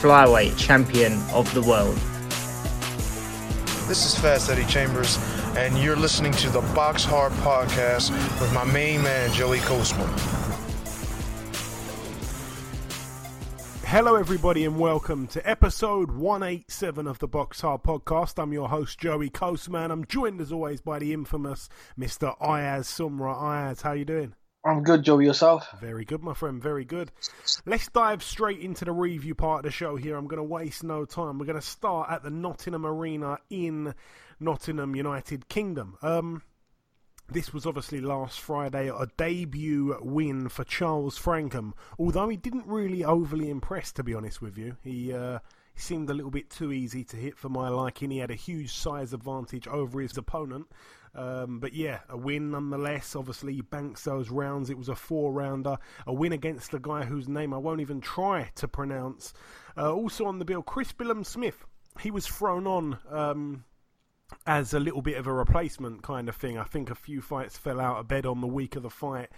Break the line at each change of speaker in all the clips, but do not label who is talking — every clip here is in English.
flyweight champion of the world.
This is Fast Eddie Chambers, and you're listening to the Box Hard Podcast with my main man, Joey Coastman.
Hello, everybody, and welcome to episode 187 of the Box Hard Podcast. I'm your host, Joey Coastman. I'm joined, as always, by the infamous Mr. Ayaz Sumra. Ayaz, how you doing?
I'm good, Joe. Yourself?
Very good, my friend. Very good. Let's dive straight into the review part of the show here. I'm going to waste no time. We're going to start at the Nottingham Arena in Nottingham, United Kingdom. Um, this was obviously last Friday, a debut win for Charles Frankham. Although he didn't really overly impress, to be honest with you. He uh, seemed a little bit too easy to hit for my liking. He had a huge size advantage over his opponent. Um, but yeah, a win nonetheless. Obviously, he banks those rounds. It was a four rounder. A win against a guy whose name I won't even try to pronounce. Uh, also on the bill, Chris Billam-Smith. He was thrown on. Um, as a little bit of a replacement kind of thing. I think a few fights fell out of bed on the week of the fight,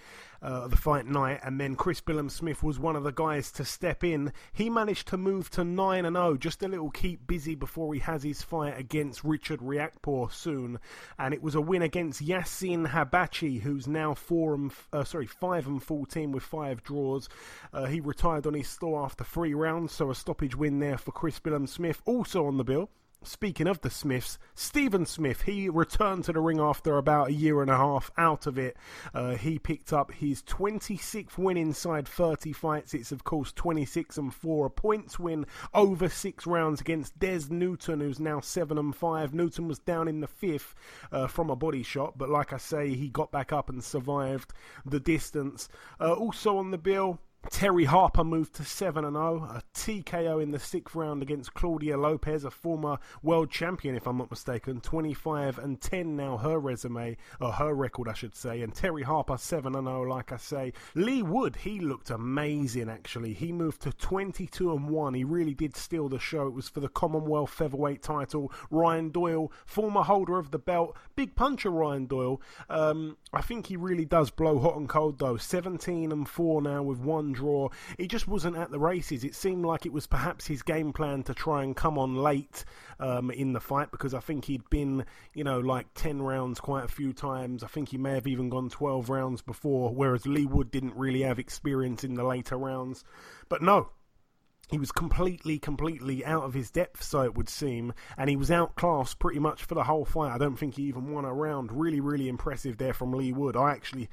uh, the fight night, and then Chris Billam-Smith was one of the guys to step in. He managed to move to nine and zero, just a little keep busy before he has his fight against Richard Riakporhe soon, and it was a win against Yassin Habachi, who's now four and uh, sorry five and fourteen with five draws. Uh, he retired on his store after three rounds, so a stoppage win there for Chris Billam-Smith. Also on the bill. Speaking of the Smiths, Stephen Smith, he returned to the ring after about a year and a half out of it. Uh, he picked up his 26th win inside 30 fights. It's, of course, 26 and 4. A points win over six rounds against Des Newton, who's now 7 and 5. Newton was down in the fifth uh, from a body shot, but like I say, he got back up and survived the distance. Uh, also on the bill, Terri Harper moved to 7 0, a TKO in the sixth round against Claudia Lopez, a former world champion, if I'm not mistaken. 25 and 10 now, her resume, or her record, I should say. And Terri Harper 7 0, like I say. Lee Wood, he looked amazing, actually. He moved to 22 and 1. He really did steal the show. It was for the Commonwealth featherweight title. Ryan Doyle, former holder of the belt, big puncher Ryan Doyle. Um, I think he really does blow hot and cold, though. 17 and 4 now with one draw. He just wasn't at the races. It seemed like it was perhaps his game plan to try and come on late um, in the fight because I think he'd been, you know, like 10 rounds quite a few times. I think he may have even gone 12 rounds before, whereas Lee Wood didn't really have experience in the later rounds. But no, he was completely, completely out of his depth, so it would seem, and he was outclassed pretty much for the whole fight. I don't think he even won a round. Really, really impressive there from Lee Wood. I actually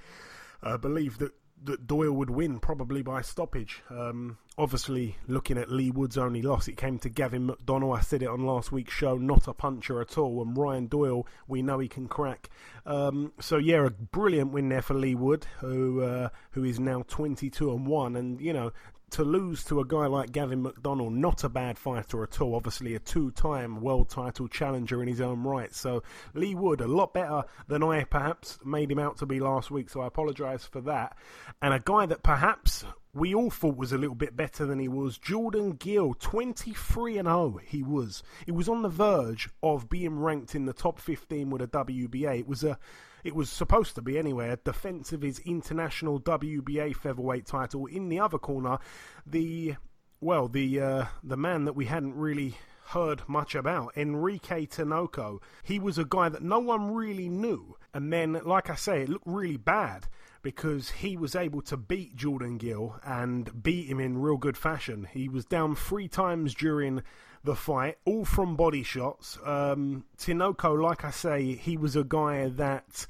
uh, believe that that Doyle would win, probably by stoppage. Um, obviously, looking at Lee Wood's only loss, it came to Gavin McDonnell. I said it on last week's show, not a puncher at all. And Ryan Doyle, we know he can crack. Um, so yeah, a brilliant win there for Lee Wood, who uh, who is now twenty two and one. And you know, to lose to a guy like Gavin McDonnell, not a bad fighter at all. Obviously, a two-time world title challenger in his own right. So Lee Wood, a lot better than I perhaps made him out to be last week. So I apologise for that. And a guy that perhaps we all thought was a little bit better than he was. Jordan Gill, 23 and 0, he was. He was on the verge of being ranked in the top 15 with a WBA. It was a it was supposed to be anyway, a defence of his international WBA featherweight title. In the other corner, the well, the uh, the man that we hadn't really heard much about, Enrique Tinoco. He was a guy that no one really knew, and then, like I say, it looked really bad because he was able to beat Jordan Gill and beat him in real good fashion. He was down three times during the fight, all from body shots. Um, Tinoco, like I say, he was a guy that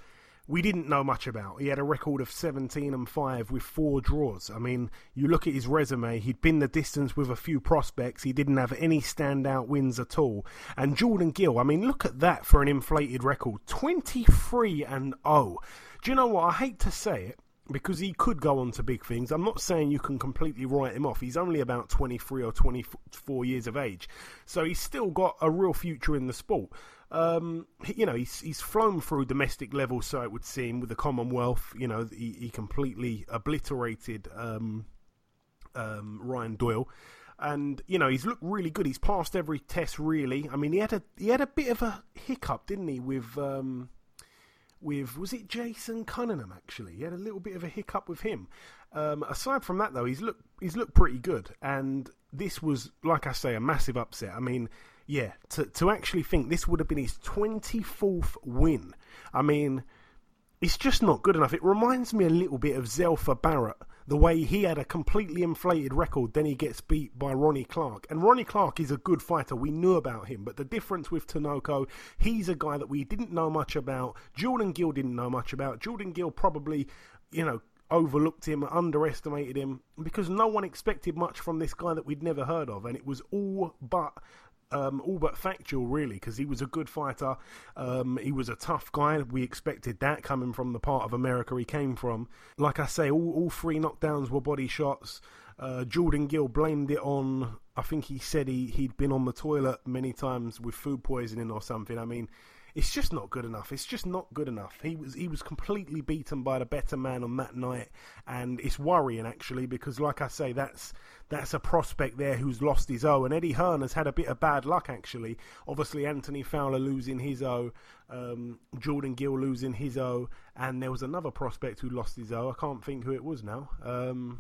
we didn't know much about. He had a record of 17 and 5 with four draws. I mean, you look at his resume, he'd been the distance with a few prospects. He didn't have any standout wins at all. And Jordan Gill, I mean, look at that for an inflated record 23 and 0. Do you know what? I hate to say it. Because he could go on to big things. I'm not saying you can completely write him off. He's only about 23 or 24 years of age, so he's still got a real future in the sport. Um, you know, he's he's flown through domestic level, so it would seem, with the Commonwealth. You know, he, he completely obliterated um, um, Ryan Doyle and you know he's looked really good. He's passed every test really. I mean, he had a he had a bit of a hiccup, didn't he? With um, with was it Jason Cunningham actually? He had a little bit of a hiccup with him. Um, aside from that, though, he's looked he's looked pretty good, and this was like I say a massive upset. I mean, yeah, to to actually think this would have been his twenty fourth win. I mean, it's just not good enough. It reminds me a little bit of Zelfa Barrett the way he had a completely inflated record, then he gets beat by Ronnie Clark. And Ronnie Clark is a good fighter. We knew about him. But the difference with Tinoco, he's a guy that we didn't know much about. Jordan Gill didn't know much about. Jordan Gill probably, you know, overlooked him, underestimated him, because no one expected much from this guy that we'd never heard of. And it was all but um, all but factual, really, because he was a good fighter. Um, he was a tough guy. We expected that coming from the part of America he came from. Like I say, all, all three knockdowns were body shots. Uh, Jordan Gill blamed it on. I think he said he he'd been on the toilet many times with food poisoning or something. I mean, it's just not good enough. It's just not good enough. He was he was completely beaten by the better man on that night, and it's worrying actually because, like I say, that's that's a prospect there who's lost his O, and Eddie Hearn has had a bit of bad luck actually. Obviously, Anthony Fowler losing his O, um, Jordan Gill losing his O, and there was another prospect who lost his O. I can't think who it was now. Um,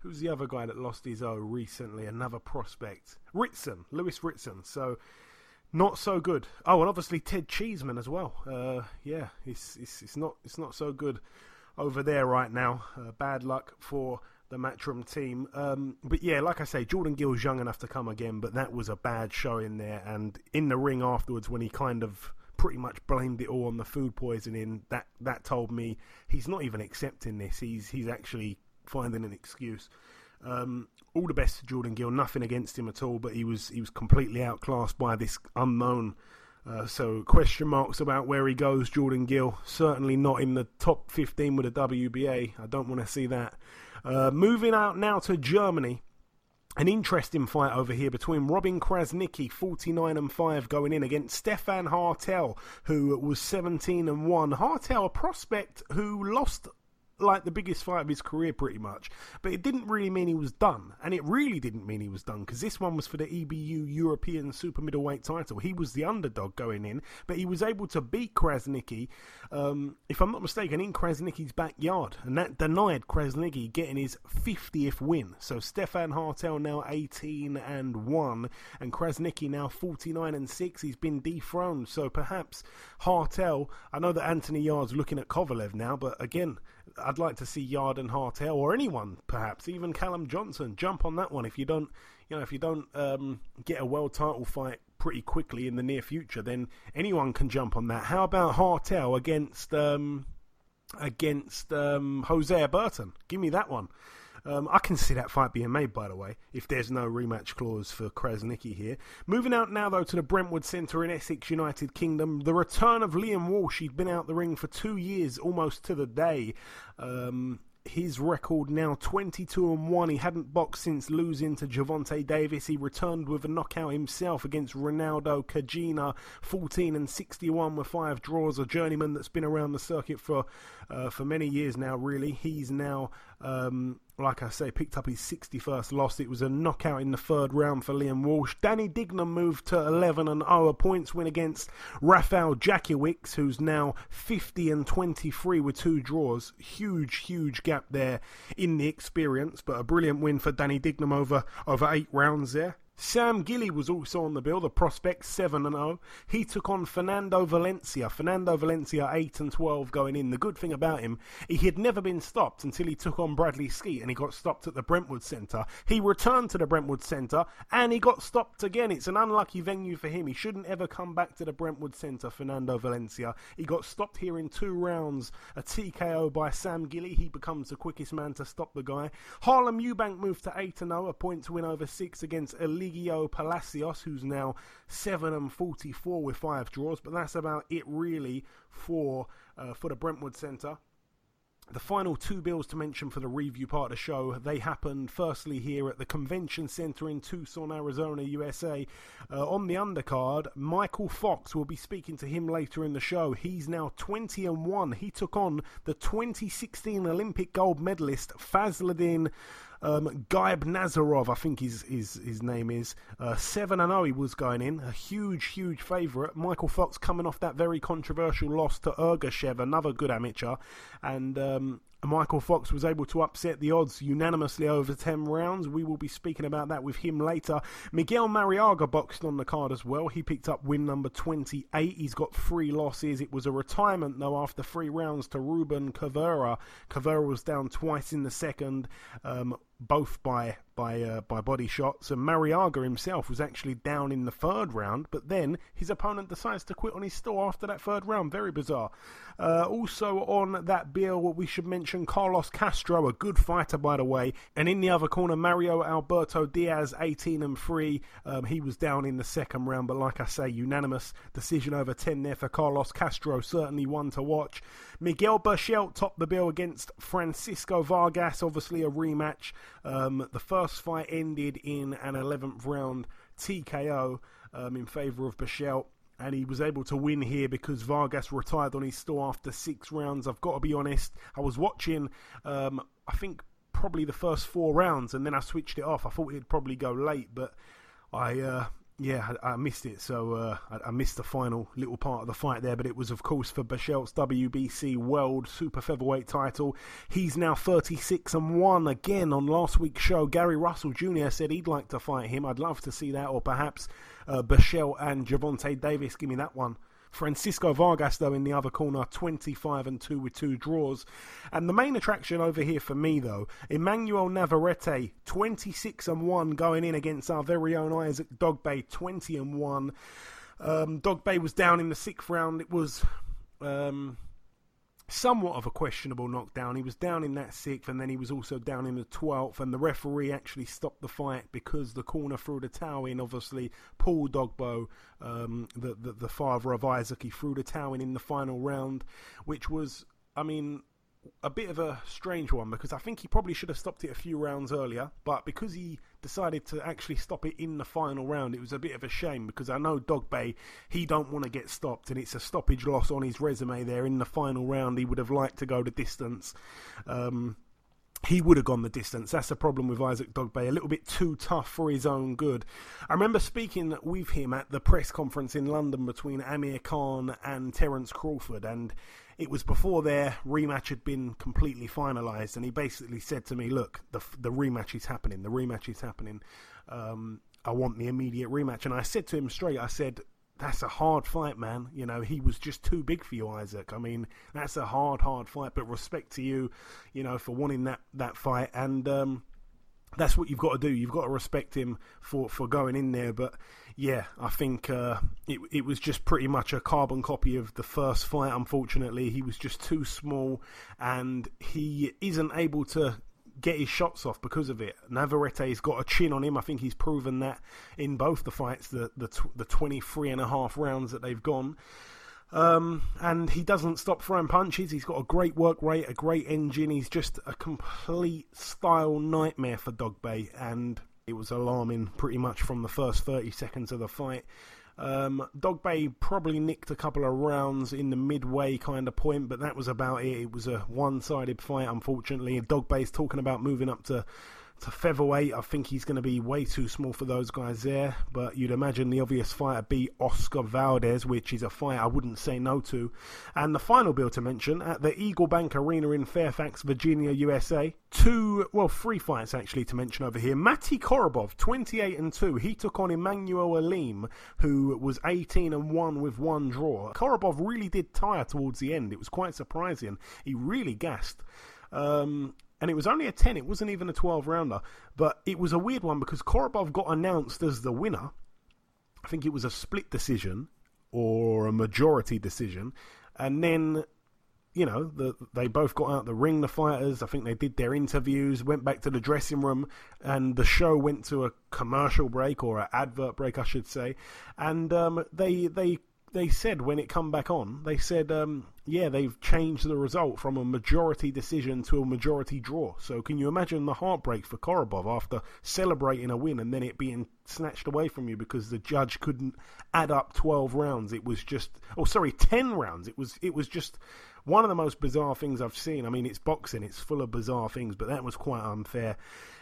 Who's the other guy that lost his O recently? Another prospect. Ritson, Lewis Ritson. So not so good. Oh, and obviously Ted Cheeseman as well. Uh, yeah, it's, it's it's not it's not so good over there right now. Uh, bad luck for the Matchroom team. Um, but yeah, like I say, Jordan Gill's young enough to come again, but that was a bad show in there. And in the ring afterwards, when he kind of pretty much blamed it all on the food poisoning, that that told me he's not even accepting this. He's he's actually finding an excuse. Um, all the best to Jordan Gill. Nothing against him at all, but he was he was completely outclassed by this unknown. Uh, so question marks about where he goes, Jordan Gill. Certainly not in the top 15 with the WBA. I don't want to see that. Uh, moving out now to Germany. An interesting fight over here between Robin Krasniqi, 49 and 5, going in against Stefan Hartel, who was 17 and 1. Hartel, a prospect who lost like the biggest fight of his career, pretty much. But it didn't really mean he was done, and it really didn't mean he was done because this one was for the EBU European Super Middleweight title. He was the underdog going in, but he was able to beat Krasniqi, um, if I'm not mistaken, in Krasniqi's backyard, and that denied Krasniqi getting his 50th win. So Stefan Hartel now 18 and one, and Krasniqi now 49 and six. He's been dethroned, so perhaps Hartel. I know that Anthony Yarde's looking at Kovalev now, but again. I'd like to see Yarde and Hartel or anyone, perhaps even Callum Johnson, jump on that one. If you don't, you know, if you don't um, get a world title fight pretty quickly in the near future, then anyone can jump on that. How about Hartel against um, against um, Jose Burton? Give me that one. Um, I can see that fight being made, by the way, if there's no rematch clause for Krasniqi here. Moving out now, though, to the Brentwood Centre in Essex, United Kingdom. The return of Liam Walsh. He'd been out the ring for two years, almost to the day. Um, his record now 22 and 1. He hadn't boxed since losing to Gervonta Davis. He returned with a knockout himself against Ronaldo Cagina, 14 and 61 with five draws. A journeyman that's been around the circuit for uh, for many years now. Really, he's now um, like I say, picked up his 61st loss. It was a knockout in the third round for Liam Walsh. Danny Dignum moved to 11 and 0, a points win against Rafael Jackiewicz, who's now 50 and 23 with two draws. Huge, huge gap there in the experience, but a brilliant win for Danny Dignum over over eight rounds there. Sam Gilley was also on the bill, the prospect 7 and 0. He took on Fernando Valencia. Fernando Valencia 8 and 12 going in. The good thing about him, he had never been stopped until he took on Bradley Skeete and he got stopped at the Brentwood Centre. He returned to the Brentwood Centre and he got stopped again. It's an unlucky venue for him. He shouldn't ever come back to the Brentwood Centre, Fernando Valencia. He got stopped here in two rounds, a TKO by Sam Gilley. He becomes the quickest man to stop the guy. Harlem Eubank moved to 8 and 0, a point to win over 6 against Elite Eligio Palacios, who's now 7 and 44 with five draws, but that's about it really for uh, for the Brentwood Centre. the final two bills to mention for the review part of the show, they happened firstly here at the Convention Center in Tucson, Arizona, USA. Uh, on the undercard, Michael Fox will be speaking to him later in the show. He's now 20 and 1. He took on the 2016 Olympic gold medalist Fazliddin um, Gaibnazarov, I think his his, his name is. Uh, 7 and 0 he was going in. A huge, huge favourite. Michael Fox coming off that very controversial loss to Ergashev, another good amateur. And um, Michael Fox was able to upset the odds unanimously over 10 rounds. We will be speaking about that with him later. Miguel Marriaga boxed on the card as well. He picked up win number 28. He's got three losses. It was a retirement, though, after three rounds to Ruben Cavera. Cavera was down twice in the second. Um, both by by uh, by body shots. And Marriaga himself was actually down in the third round, but then his opponent decides to quit on his store after that third round. Very bizarre. Uh, also on that bill, we should mention Carlos Castro, a good fighter by the way, and in the other corner, Mario Alberto Diaz, 18 and 3. Um, he was down in the second round, but like I say, unanimous decision over 10 there for Carlos Castro. Certainly one to watch. Miguel Berchelt topped the bill against Francisco Vargas, obviously a rematch. Um, the first fight ended in an 11th round TKO um, in favour of Berchelt and he was able to win here because Vargas retired on his store after six rounds. I've got to be honest, I was watching, um, I think probably the first four rounds, and then I switched it off. I thought it'd probably go late, but I uh, yeah, I, missed it, so uh, I, missed the final little part of the fight there. But it was, of course, for Berchelt's WBC World Super Featherweight title. He's now 36 and 1 again on last week's show. Gary Russell Jr. said he'd like to fight him. I'd love to see that, or perhaps uh, Berchelt and Gervonta Davis. Give me that one. Francisco Vargas, though, in the other corner, 25 and 2 with two draws. And the main attraction over here for me, though, Emmanuel Navarrete, 26 and 1, going in against our very own Isaac Dogboe, 20 and 1. Um, Dogboe was down in the sixth round. It was. Um, somewhat of a questionable knockdown. He was down in that sixth, and then he was also down in the twelfth. And the referee actually stopped the fight because the corner threw the towel in. Obviously, Paul Dogboe, um, the, the the father of Isaac, he threw the towel in in the final round, which was, I mean, a bit of a strange one because I think he probably should have stopped it a few rounds earlier, but because he decided to actually stop it in the final round, it was a bit of a shame because I know Dogboe, he don't want to get stopped, and it's a stoppage loss on his resume there in the final round. He would have liked to go the distance. Um, he would have gone the distance. That's the problem with Isaac Dogboe. A little bit too tough for his own good. I remember speaking with him at the press conference in London between Amir Khan and Terence Crawford, and it was before their rematch had been completely finalised, and he basically said to me, "Look, the the rematch is happening. The rematch is happening. Um, I want the immediate rematch." And I said to him straight, I said, "That's a hard fight, man. You know, he was just too big for you, Isaac. I mean, that's a hard, hard fight. But respect to you, you know, for wanting that that fight and." Um, that's what you've got to do. You've got to respect him for, for going in there. But yeah, I think uh, it it was just pretty much a carbon copy of the first fight. Unfortunately, he was just too small, and he isn't able to get his shots off because of it. Navarrete's got a chin on him. I think he's proven that in both the fights, the the the 23 and a half rounds that they've gone. Um, and he doesn't stop throwing punches. He's got a great work rate, a great engine. He's just a complete style nightmare for Dogboe, and it was alarming pretty much from the first 30 seconds of the fight. Um, Dogboe probably nicked a couple of rounds in the midway kind of point, but that was about it. It was a one sided fight, unfortunately. Dogboe's talking about moving up to to featherweight, I think he's going to be way too small for those guys there. But you'd imagine the obvious fighter be Oscar Valdez, which is a fight I wouldn't say no to. And the final bill to mention at the Eagle Bank Arena in Fairfax, Virginia, USA. Two, well, three fights actually to mention over here. Mati Korobov, 28 and 2. He took on Emmanuel Aleem, who was 18 and 1 with one draw. Korobov really did tire towards the end. It was quite surprising. He really gassed. Um, and it was only a 10, it wasn't even a 12 rounder. But it was a weird one because Korobov got announced as the winner. I think it was a split decision or a majority decision. And then, you know, the, they both got out the ring, the fighters. I think they did their interviews, went back to the dressing room, and the show went to a commercial break or an advert break, I should say. And um, they, they they said when it come back on, they said, um, yeah, they've changed the result from a majority decision to a majority draw. So can you imagine the heartbreak for Korobov after celebrating a win and then it being snatched away from you because the judge couldn't add up 12 rounds? It was just, oh, sorry, 10 rounds. It was, it was just one of the most bizarre things I've seen. I mean, it's boxing, it's full of bizarre things, but that was quite unfair,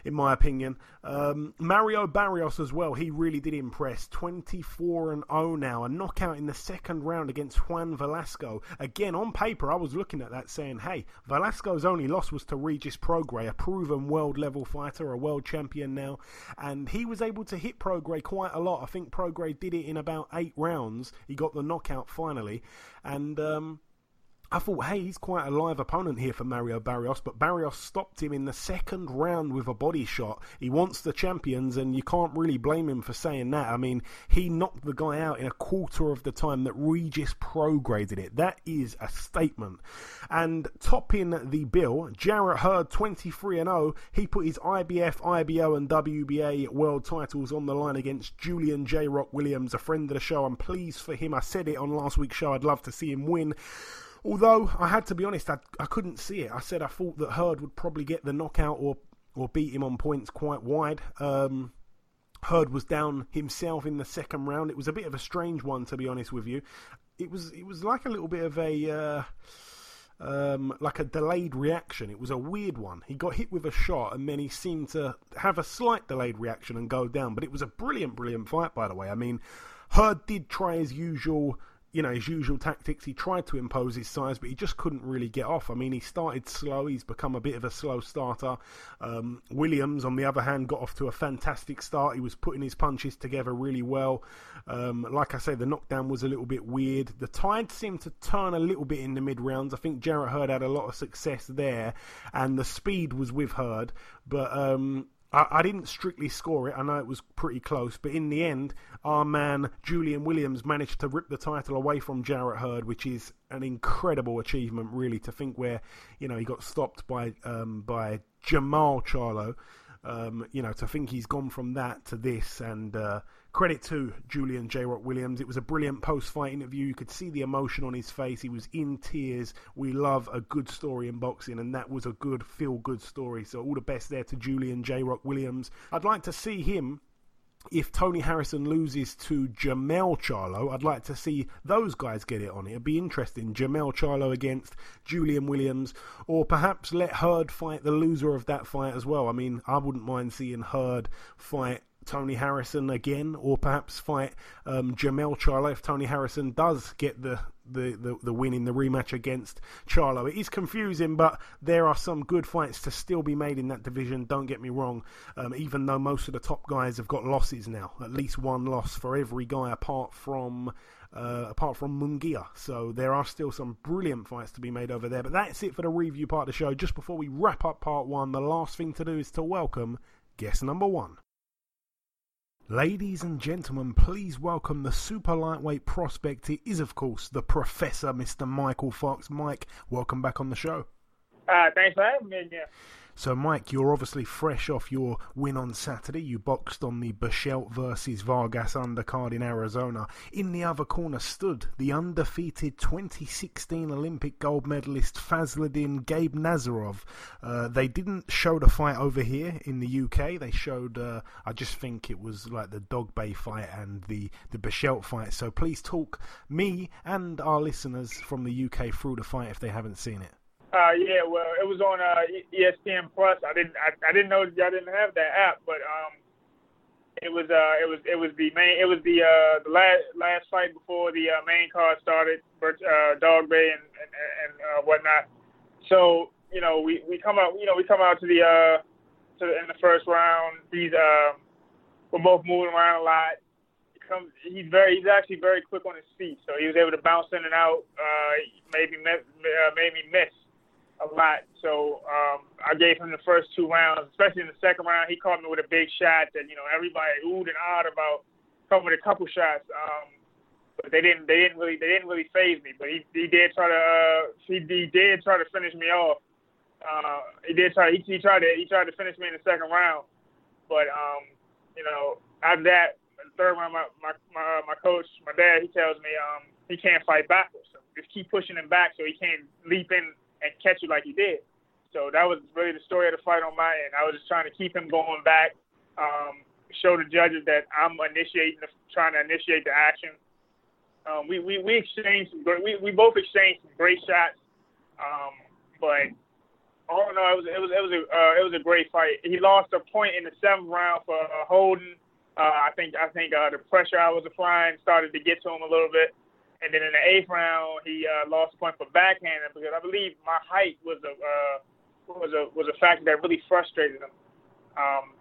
in my opinion. Um, Mario Barrios as well, he really did impress. 24 and 0 now, a knockout in the second round against Juan Velasco. Again, on paper, I was looking at that saying, hey, Velasco's only loss was to Regis Prograis, a proven world level fighter, a world champion now, and he was able to hit Prograis quite a lot. I think Prograis did it in about eight rounds. He got the knockout finally, and. Um, I thought, hey, he's quite a live opponent here for Mario Barrios, but Barrios stopped him in the second round with a body shot. He wants the champions, and you can't really blame him for saying that. I mean, he knocked the guy out in a quarter of the time that Regis prograded it. That is a statement. And topping the bill, Jarrett Hurd, 23 and 0. He put his IBF, IBO, and WBA world titles on the line against Julian J. Rock Williams, a friend of the show. I'm pleased for him. I said it on last week's show. I'd love to see him win. Although I had to be honest, I, I couldn't see it. I said I thought that Hurd would probably get the knockout or or beat him on points quite wide. Um, Hurd was down himself in the second round. It was a bit of a strange one, to be honest with you. It was it was like a little bit of a uh, um, like a delayed reaction. It was a weird one. He got hit with a shot and then he seemed to have a slight delayed reaction and go down. But it was a brilliant, brilliant fight, by the way. I mean, Hurd did try his usual you know, his usual tactics. He tried to impose his size, but he just couldn't really get off. I mean, he started slow. He's become a bit of a slow starter. Um, Williams, on the other hand, got off to a fantastic start. He was putting his punches together really well. Um, like I say, the knockdown was a little bit weird. The tide seemed to turn a little bit in the mid rounds. I think Jarrett Hurd had a lot of success there, and the speed was with Hurd. But um, I, I, didn't strictly score it. I know it was pretty close, but in the end, our man Julian Williams managed to rip the title away from Jarrett Hurd, which is an incredible achievement, really. To think where you know he got stopped by um, by Jermall Charlo. Um, you know, to think he's gone from that to this, and uh, credit to Julian J. Rock Williams. It was a brilliant post fight interview. You could see the emotion on his face. He was in tears. We love a good story in boxing, and that was a good, feel good story. So, all the best there to Julian J. Rock Williams. I'd like to see him if Tony Harrison loses to Jermell Charlo, I'd like to see those guys get it on. It'd be interesting. Jermell Charlo against Julian Williams, or perhaps let Hurd fight the loser of that fight as well. I mean, I wouldn't mind seeing Hurd fight Tony Harrison again, or perhaps fight um, Jermell Charlo if Tony Harrison does get the, the, the, the, win in the rematch against Charlo. It is confusing, but there are some good fights to still be made in that division. Don't get me wrong, um, even though most of the top guys have got losses now, at least one loss for every guy apart from. Uh, apart from Munguia. So there are still some brilliant fights to be made over there. But that's it for the review part of the show. Just before we wrap up part one, the last thing to do is to welcome guest number one. Ladies and gentlemen, please welcome the super lightweight prospect. It is, of course, the Professor, Mr. Michael Fox. Mike, welcome back on the show.
Uh, thanks for having me. Yeah.
So, Mike, you're obviously fresh off your win on Saturday. You boxed on the Berchelt versus Vargas undercard in Arizona. In the other corner stood the undefeated 2016 Olympic gold medalist Fazliddin Gabe Nazarov. Uh, they didn't show the fight over here in the UK. They showed, uh, I just think it was like the Dogboe fight and the, the Berchelt fight. So, please talk me and our listeners from the UK through the fight if they haven't seen it.
Uh, yeah, well, it was on uh, ESPN Plus. I didn't, I, I didn't know y'all didn't have that app, but um, it was, uh, it was, it was the main, it was the uh, the last last fight before the uh, main card started, uh, Dogboe and and, and uh, whatnot. So you know, we we come out, you know, we come out to the uh, to the, in the first round. He's um, we're both moving around a lot. He's very, he's actually very quick on his feet, so he was able to bounce in and out. Uh, maybe uh, made miss a lot. So um, I gave him the first two rounds, especially in the second round. He caught me with a big shot that you know everybody oohed and awed about. Coming with a couple shots, um, but they didn't. They didn't really. They didn't really phase me. But he he did try to. Uh, he, he did try to finish me off. Uh, he did try. He, he tried to. He tried to finish me in the second round. But um, you know, after that, the third round, my my my, my coach, my dad, he tells me um, he can't fight backwards. So just keep pushing him back so he can't leap in and catch you like he did. So that was really the story of the fight on my end. I was just trying to keep him going back, um, show the judges that I'm initiating, the, trying to initiate the action. Um, we, we we exchanged some great, we we both exchanged some great shots, um, but in all, it was it was it was a uh, it was a great fight. He lost a point in the seventh round for uh, holding. Uh, I think I think uh, the pressure I was applying started to get to him a little bit, and then in the eighth round he uh, lost a point for backhanding because I believe my height was a uh, was a was a factor that really frustrated him. Um,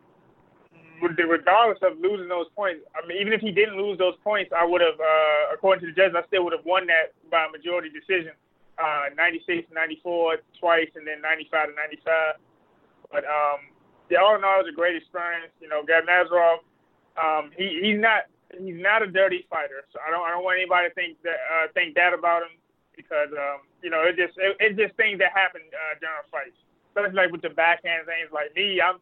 regardless of losing those points, I mean, even if he didn't lose those points, I would have, uh, according to the judges, I still would have won that by a majority decision. Uh, 96 94 twice, and then 95 to 95. But um, yeah, all in all, it was a great experience. You know, Gab Nazarov, um, he he's not he's not a dirty fighter, so I don't I don't want anybody to think that uh, think that about him because um, you know it just it, it's just things that happen uh, during fights, especially like with the backhand things. Like me, I'm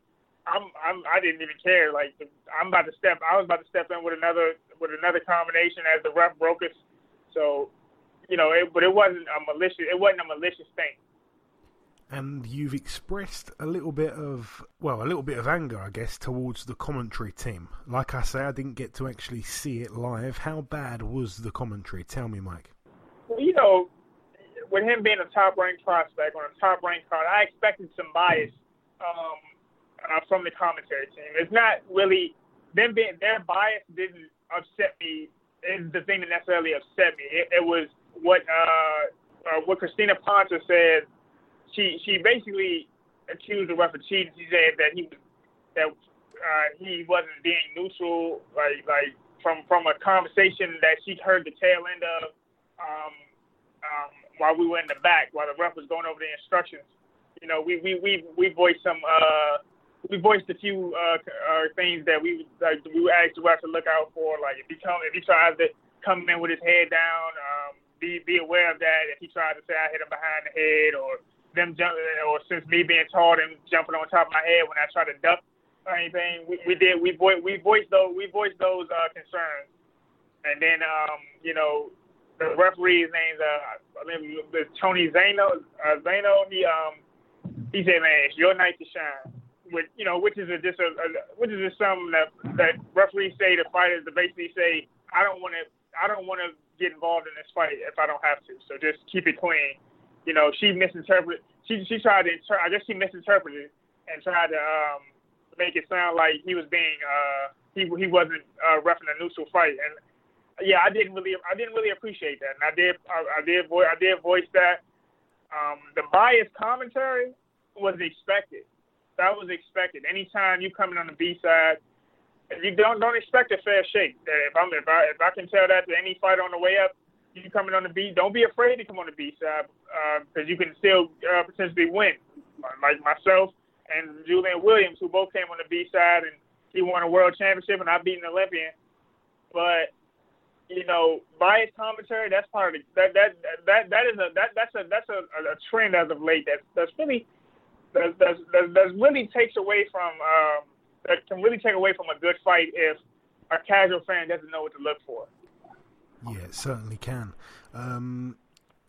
I'm, I'm I didn't even care. Like I'm about to step, I was about to step in with another with another combination as the ref broke us. So, you know, it, but it wasn't a malicious. It wasn't a malicious thing.
And you've expressed a little bit of, well, a little bit of anger, I guess, towards the commentary team. Like I say, I didn't get to actually see it live. How bad was the commentary? Tell me, Mike.
Well, you know, with him being a top ranked prospect on a top ranked card, I expected some bias. Um, uh, from the commentary team. It's not really them being their bias didn't upset me. Is the thing that necessarily upset me. It, it was what uh, uh, what Crystina Poncher said. She she basically accused the ref of cheating. She said that he that uh, he wasn't being neutral, like like from from a conversation that she heard the tail end of um, um, while we were in the back, while the ref was going over the instructions. You know, we we we we voiced some uh, we voiced a few uh, uh, things that we like we asked the ref to look out for. Like if he come if he tries to come in with his head down, um, be be aware of that. If he tries to say I hit him behind the head or them jumping or since me being tall and jumping on top of my head when I try to duck or anything, we, we did we voiced we voiced those we voiced those uh, concerns. And then um, you know the referee's name's uh I mean Tony Zano uh, Zano he um he said man it's your night to shine which you know, which is a just a, a which is just something that that referees say to fighters to basically say, I don't want to, I don't want to get involved in this fight if I don't have to. So just keep it clean. You know, she misinterpreted. She she tried to. Inter- I guess she misinterpreted and tried to um, make it sound like he was being uh, he he wasn't uh, roughing a neutral fight. And yeah, I didn't really I didn't really appreciate that. And I did I, I did vo- I did voice that. Um, the biased commentary was expected that was expected. Anytime you coming on the B side, you don't don't expect a fair shake. If I'm if I if I can tell that to any fighter on the way up, you coming on the B, don't be afraid to come on the B side because uh, you can still uh, potentially win. Like myself and Julian Williams, who both came on the B side, and he won a world championship, and I beat an Olympian. But you know, biased commentary, that's part of the, that that that that is a that that's a that's a, a trend as of late. That's that's really that that that really takes away from um, that can really take away from a good fight if a casual fan doesn't know what to look for.
Yeah, it certainly can. Um,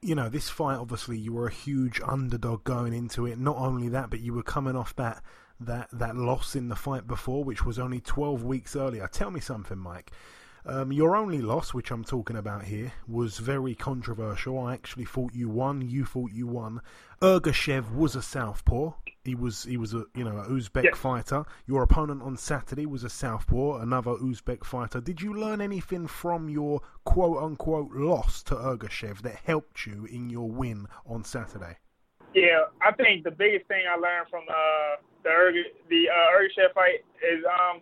you know, this fight obviously you were a huge underdog going into it. Not only that, but you were coming off that that that loss in the fight before, which was only twelve weeks earlier. Tell me something, Mike. Um, your only loss, which I'm talking about here, was very controversial. I actually thought you won. You thought you won. Ergashev was a southpaw. He was he was a you know a Uzbek yeah. fighter. Your opponent on Saturday was a southpaw, another Uzbek fighter. Did you learn anything from your quote unquote loss to Ergashev that helped you in your win on Saturday?
Yeah, I think the biggest thing I learned from uh, the Erg- the uh, Ergashev fight is um,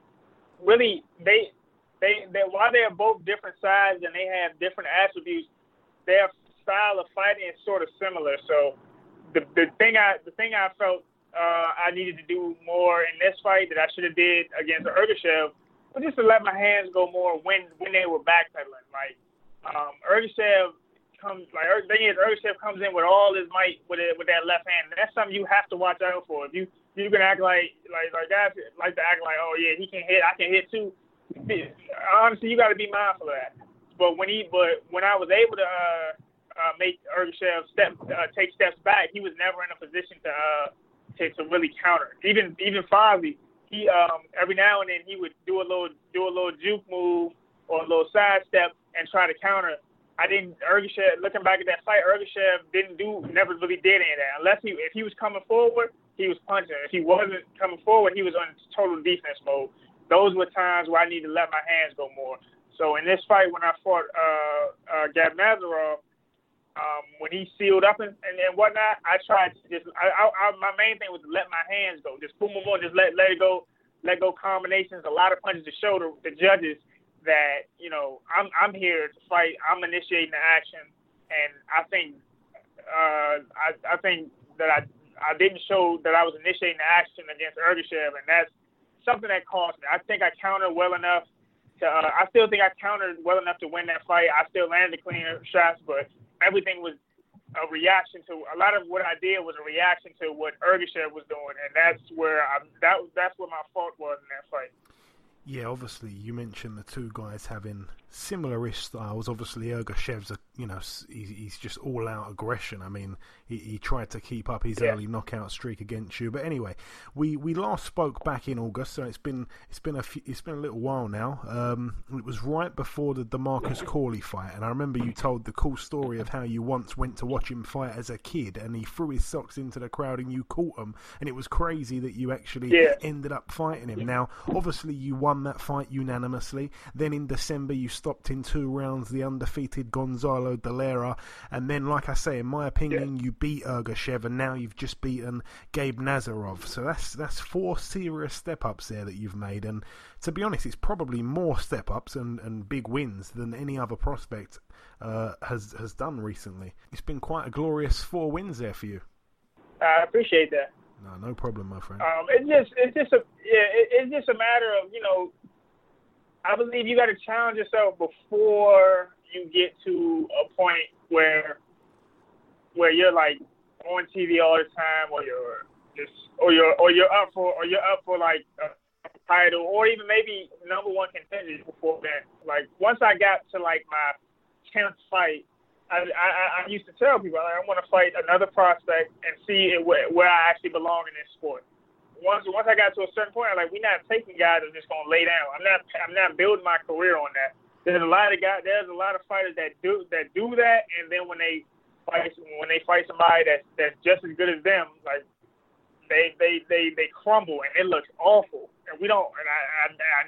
really they they, they while they're both different sides and they have different attributes, their style of fighting is sort of similar. So the the thing I the thing I felt uh, I needed to do more in this fight that I should have did against Ergashev was just to let my hands go more when when they were backpedaling. Like um, Ergashev comes like thing is Ergashev comes in with all his might with it with that left hand. And that's something you have to watch out for. If you you can act like like like guys like to act like oh yeah he can hit I can hit too honestly, you got to be mindful of that but when he but when I was able to uh, uh, make Ergashev step uh, take steps back, he was never in a position to uh, to, to really counter. Even even Fozzy, he um, every now and then he would do a little do a little juke move or a little sidestep and try to counter. I didn't Ergashev looking back at that fight, Ergashev didn't do never really did any of that. Unless he if he was coming forward, he was punching. If he wasn't coming forward, he was on total defense mode. Those were times where I need to let my hands go more. So in this fight, when I fought uh, uh, Gab Nazarov, um, when he sealed up and, and, and whatnot, I tried to just. I, I, I, my main thing was to let my hands go, just boom, boom, boom, just let let it go, let go combinations, a lot of punches to show the, the judges that you know I'm I'm here to fight. I'm initiating the action, and I think uh, I I think that I I didn't show that I was initiating the action against Ergashev, and that's something that cost me. I think I countered well enough to, uh, I still think I countered well enough to win that fight. I still landed clean shots, but everything was a reaction to a lot of what I did was a reaction to what Ergashev was doing, and that's where I that that's where my fault was in that fight.
Yeah, obviously you mentioned the two guys having similar-ish styles. Obviously, Ergashev's a you know he's, he's just all-out aggression. I mean, he, he tried to keep up his yeah. early knockout streak against you. But anyway, we, we last spoke back in August, so it's been it's been a few, it's been a little while now. Um, it was right before the Demarcus Corley fight, and I remember you told the cool story of how you once went to watch him fight as a kid, and he threw his socks into the crowd and you caught him, and it was crazy that you actually
yeah.
ended up fighting him. Now, obviously, you won that fight unanimously. Then in December, you stopped in two rounds the undefeated Gonzalo De Lara, and then, like I say, in my opinion,
yeah.
you beat Ergashev, and now you've just beaten Gabe Nazarov. So that's that's four serious step ups there that you've made, and to be honest, it's probably more step ups and, and big wins than any other prospect uh, has has done recently. It's been quite a glorious four wins there for you.
I appreciate that.
No, no problem, my friend.
Um, it's just, it's just a, yeah, it, it's just a matter of, you know, I believe you got to challenge yourself before you get to a point where where you're like on TV all the time, or you're just or you're or you're up for or you're up for like a title, or even maybe number one contender before that. Like once I got to like my tenth fight, I, I I used to tell people like, I want to fight another prospect and see it, where where I actually belong in this sport once once I got to a certain point, I'm like, we're not taking guys that's just gonna lay down. I'm not I'm not building my career on that. There's a lot of guys. There's a lot of fighters that do that do that, and then when they fight when they fight somebody that's that's just as good as them, like they they they they crumble and it looks awful. And we don't. And I I, I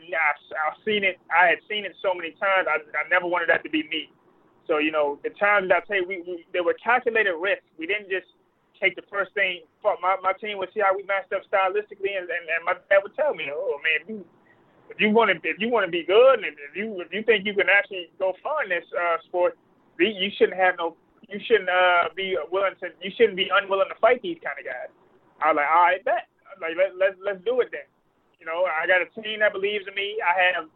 I've seen it. I had seen it so many times. I I never wanted that to be me. So you know, the times that I tell we, we there were calculated risks. We didn't just take the first thing. My my team would see how we matched up stylistically, and, and, and my dad would tell me, "Oh man, you if you want to if you want to be good, and if you if you think you can actually go far in this uh, sport, you shouldn't have no. You shouldn't uh, be willing to. You shouldn't be unwilling to fight these kind of guys." I was like, "All right, bet. Like let let's let's do it then." You know, I got a team that believes in me. I have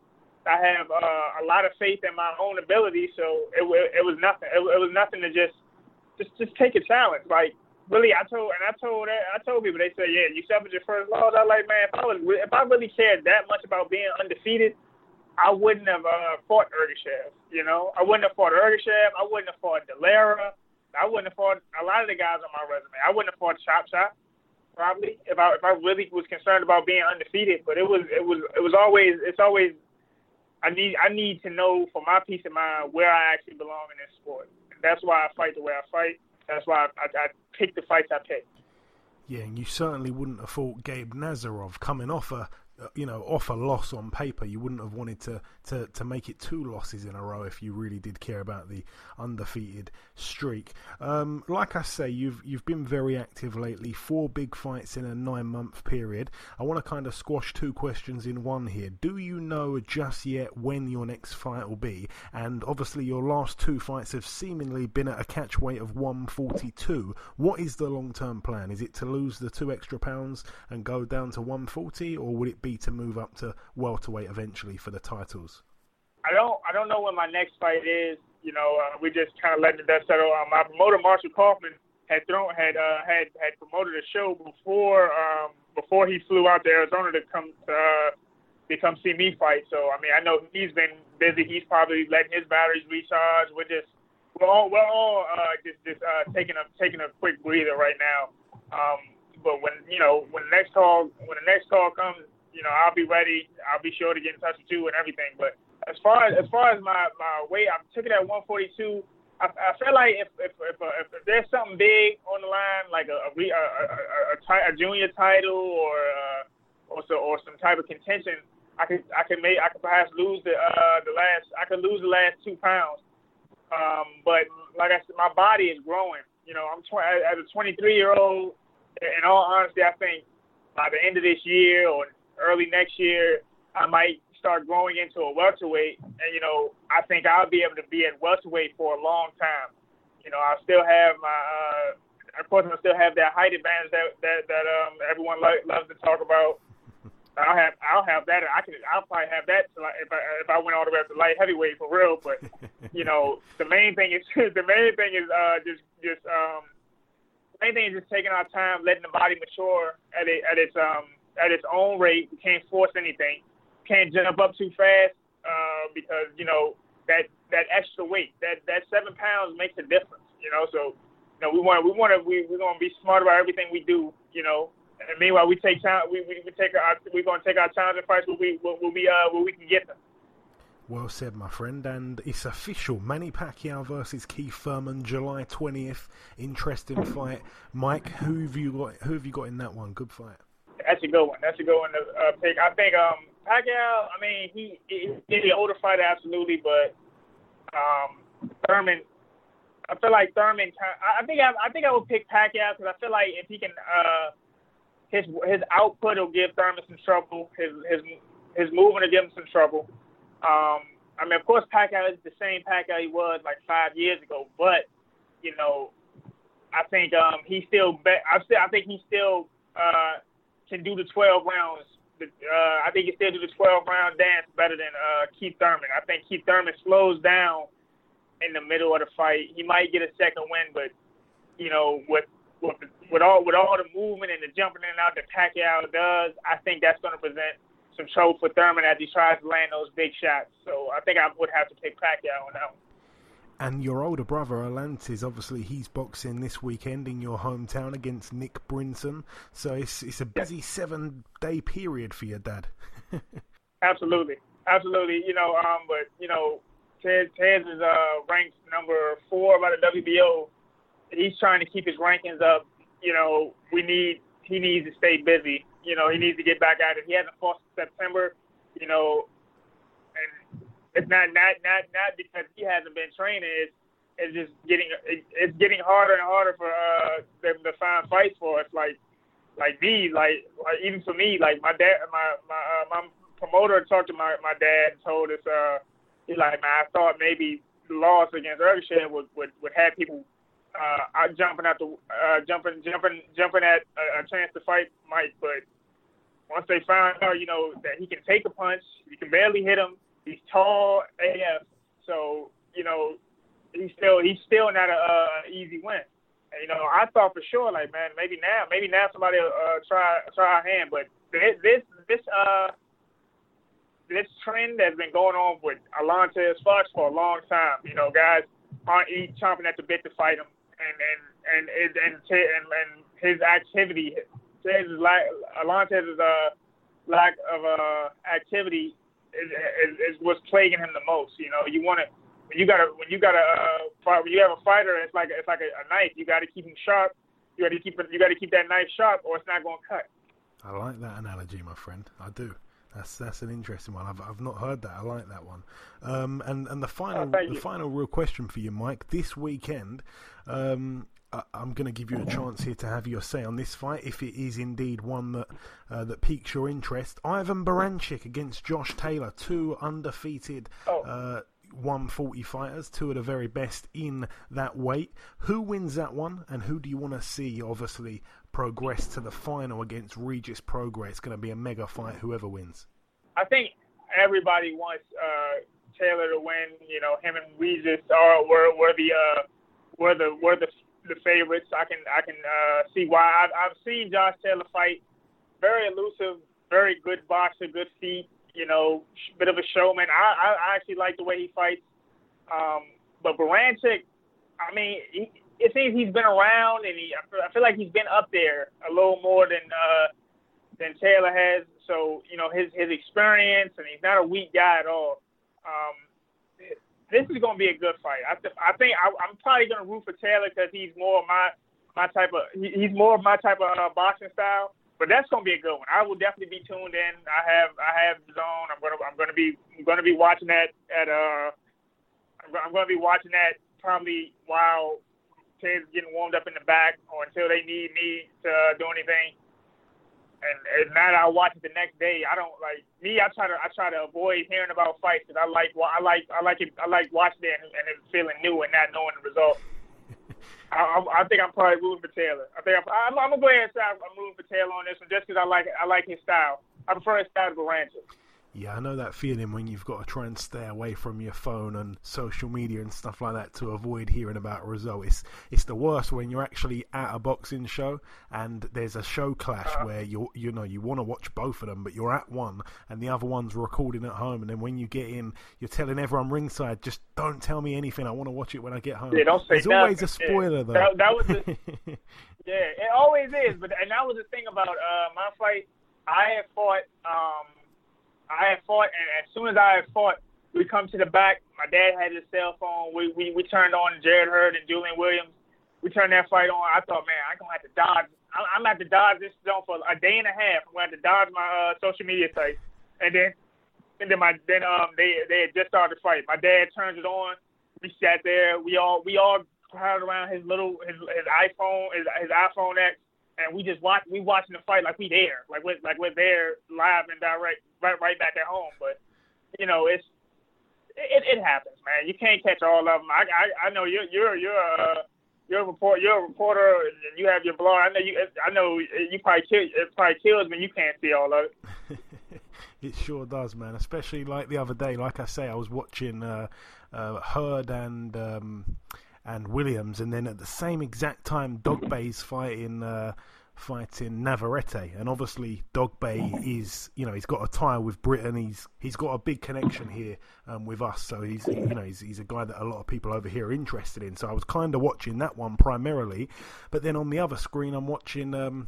I have uh, a lot of faith in my own ability, so it it was nothing. It, it was nothing to just just just take a challenge. Like really, I told and I told I told people they said, yeah, you suffered your first loss. I like, man, if I was if I really cared that much about being undefeated, I wouldn't have uh, fought Ergashev. You know, I wouldn't have fought Ergashev. I wouldn't have fought Delara. I wouldn't have fought a lot of the guys on my resume. I wouldn't have fought Chop Chop probably if I if I really was concerned about being undefeated. But it was it was it was always it's always I need I need to know for my peace of mind where I actually belong in this sport. And that's why I fight the way I fight. That's why I, I, I pick the fights I pick.
Yeah, and you certainly wouldn't have fought Gabe Nazarov coming off a uh, you know, off a loss on paper, you wouldn't have wanted to, to, to make it two losses in a row if you really did care about the undefeated streak. Um, like I say, you've you've been very active lately. Four big fights in a nine month period. I want to kind of squash two questions in one here. Do you know just yet when your next fight will be? And obviously, your last two fights have seemingly been at a catch weight of 142. What is the long term plan? Is it to lose the two extra pounds and go down to 140, or would it be to move up to welterweight eventually for the titles?
I don't I don't know when my next fight is. You know, uh, we just kind of let the dust settle. Um, my promoter Marshall Kauffman had thrown had uh, had had promoted a show before um, before he flew out to Arizona to come to uh, to come see me fight. So I mean, I know he's been busy. He's probably letting his batteries recharge. We're just we're all we're all uh, just just uh, taking a taking a quick breather right now. Um, but when you know when the next call when the next call comes, you know I'll be ready. I'll be sure to get in touch with you and everything. But as far as as far as my my weight, I took it at 142. I, I feel like if if if, uh, if, there's something big on the line, like a a, a, a, a, a junior title or uh, or so or some type of contention, I could I could make I could perhaps lose the uh the last I could lose the last two pounds. Um, but like I said, my body is growing. You know, I'm tw- as a 23 year old. In all honesty, I think by the end of this year or early next year, I might start growing into a welterweight. And you know, I think I'll be able to be at welterweight for a long time. You know, I still have my. Uh, of course, I still have that height advantage that that that um everyone lo- loves to talk about. I'll have I'll have that. I can I'll probably have that if I if I went all the way up to light heavyweight for real. But you know, the main thing is the main thing is uh just just um the main thing is just taking our time, letting the body mature at it at its um at its own rate. We can't force anything. Can't jump up too fast uh, because you know that that extra weight that that seven pounds makes a difference. You know, so you know we want we want to we we're gonna be smart about everything we do. You know, and meanwhile, we take time. We we, we take our we're gonna take our challenge and fights where we where we uh where we can get them.
Well said, my friend. And it's official: Manny Pacquiao versus Keith Thurman, July twentieth. Interesting fight. Mike, who have you got? Who have you got in that one? Good fight.
That's a good one. That's a good one to uh, pick. I think um Pacquiao. I mean, he, he he's the older fighter, absolutely, but um Thurman. I feel like Thurman. I think I, I think I would pick Pacquiao because I feel like if he can. uh his his output will give Thurman some trouble. His his his movement will give him some trouble. Um, I mean, of course, Pacquiao is the same Pacquiao he was like five years ago, but you know, I think um, he still. Be- I still I think he still uh, can do the 12 rounds. Uh, I think he still do the 12 round dance better than uh, Keith Thurman. I think Keith Thurman slows down in the middle of the fight. He might get a second win, but you know, with with, with all with all the movement and the jumping in and out that Pacquiao does, I think that's going to present some trouble for Thurman as he tries to land those big shots. So I think I would have to pick Pacquiao on that one.
And your older brother Alantez, obviously, he's boxing this weekend in your hometown against Nick Brinson. So it's it's a busy seven day period for your dad.
absolutely, absolutely. You know, um, but you know, Ted Ted is uh ranked number four by the WBO he's trying to keep his rankings up. You know, we need he needs to stay busy. You know, he needs to get back at it. He hasn't fought since September. You know, it's not not not not because he hasn't been training. It's it's just getting it's getting harder and harder for uh them to find fights for us. Like like me, like like even for me, like my dad, my my uh, my promoter talked to my my dad and told us uh he's like man, I thought maybe the loss against Ergashev would would would have people uh, jumping at the uh, jumping jumping jumping at a, a chance to fight Mike, but once they found out, you know, that he can take a punch, you can barely hit him. He's tall AF, so you know he's still he's still not a easy win. And, you know, I thought for sure, like man, maybe now, maybe now somebody will uh, try try our hand, but this this this uh this trend has been going on with Alantez Fox for a long time. You know, guys aren't eat, chomping at the bit to fight him and and and and and, and, and his activity, his lack, Alantez's uh, lack of uh, activity is, is, is what's plaguing him the most. You know, you want to when you got a when you got a uh, when you have a fighter, it's like it's like a, a knife. You got to keep him sharp. You got to keep it. You got to keep that knife sharp, or it's not going to cut.
I like that analogy, my friend. I do. That's that's an interesting one. I've I've not heard that. I like that one. Um, and and the final
oh,
the final real question for you, Mike. This weekend, um, I, am going to give you a chance here to have your say on this fight, if it is indeed one that uh, that piques your interest. Ivan Baranchyk against Josh Taylor, two undefeated.
Oh.
Uh, 140 fighters, two of the very best in that weight. Who wins that one, and who do you want to see, obviously, progress to the final against Regis Prograis? It's going to be a mega fight, whoever wins.
I think everybody wants uh, Taylor to win. You know, him and Regis are were, were the uh, were the were the the favorites. I can I can uh, see why. I've, I've seen Josh Taylor fight. Very elusive, very good boxer, good feet. you know, bit of a showman. I I I actually like the way he fights. Um, but Baranchyk, I mean, he, it seems he's been around, and he I feel, I feel like he's been up there a little more than uh, than Taylor has. So you know his his experience, and he's not a weak guy at all. Um, this is going to be a good fight. I, th- I think I, I'm probably going to root for Taylor because he's more of my my type of he, he's more of my type of uh, boxing style. But that's going to be a good one. I will definitely be tuned in. I have I have zone. I'm gonna I'm gonna be I'm gonna be watching that at uh I'm gonna be watching that probably while Taylor's getting warmed up in the back or until they need me to uh, do anything and, and now that I watch it the next day, I don't like me. I try to I try to avoid hearing about fights because I like well, I like I like it I like watching it and, and it feeling new and not knowing the result. I, I, I think I'm probably rooting for Taylor. I think I'm, I'm, I'm gonna go ahead and say I'm, rooting for Taylor on this one just because I like I like his style. I prefer his style to Baranchyk.
Yeah, I know that feeling when you've got to try and stay away from your phone and social media and stuff like that to avoid hearing about a result. It's it's the worst when you're actually at a boxing show and there's a show clash uh-huh. where you you know you want to watch both of them, but you're at one and the other one's recording at home, and then when you get in, you're telling everyone ringside, just don't tell me anything. I want to watch it when I get home.
Yeah, don't say
There's
nothing.
always a spoiler
yeah.
though.
That, that was the, yeah, it always is. But and that was the thing about uh, my fight. I had fought. Um, I had fought, and as soon as I had fought, we come to the back. My dad had his cell phone. We we, we turned on Jarrett Hurd and Julian Williams. We turned that fight on. I thought, man, I'm gonna have to dodge. I'm gonna have to dodge this zone for a day and a half. I'm gonna have to dodge my uh, social media sites, and then and then my then um they they had just started the fight. My dad turns it on. We sat there. We all we all crowded around his little his his iPhone his, his iPhone X and we just watch we watching the fight like we there, like we're like we're there live and direct, right right back at home. But you know, it's it, it happens, man. You can't catch all of them. I I, I know you're you're you're a you're a report you're a reporter and you have your blog. I know you I know you probably kill it probably kills when you can't see all of it.
it sure does, man. Especially like the other day, like I say, I was watching uh, uh, Hurd and. Um, and Williams, and then at the same exact time, Dogboe's fighting uh, fighting Navarrete, and obviously Dogboe is you know he's got a tie with Britain. He's he's got a big connection here um, with us, so he's you know he's, he's a guy that a lot of people over here are interested in. So I was kind of watching that one primarily, but then on the other screen I'm watching. Um,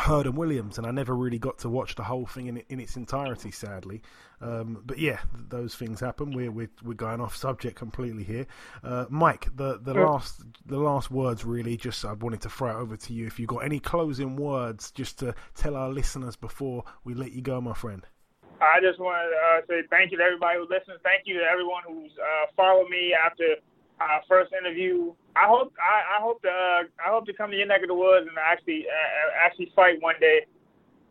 Hurd and Williams, and I never really got to watch the whole thing in, in its entirety, sadly. Um, but yeah, those things happen. We're, we're we're going off subject completely here. Uh, Mike, the the last the last words really. Just I wanted to throw it over to you. If you've got any closing words, just to tell our listeners before we let you go, my friend.
I just want to uh, say thank you to everybody who listens. Thank you to everyone who's uh, followed me after our first interview. I hope I, I hope to uh, I hope to come to your neck of the woods and actually uh, actually fight one day.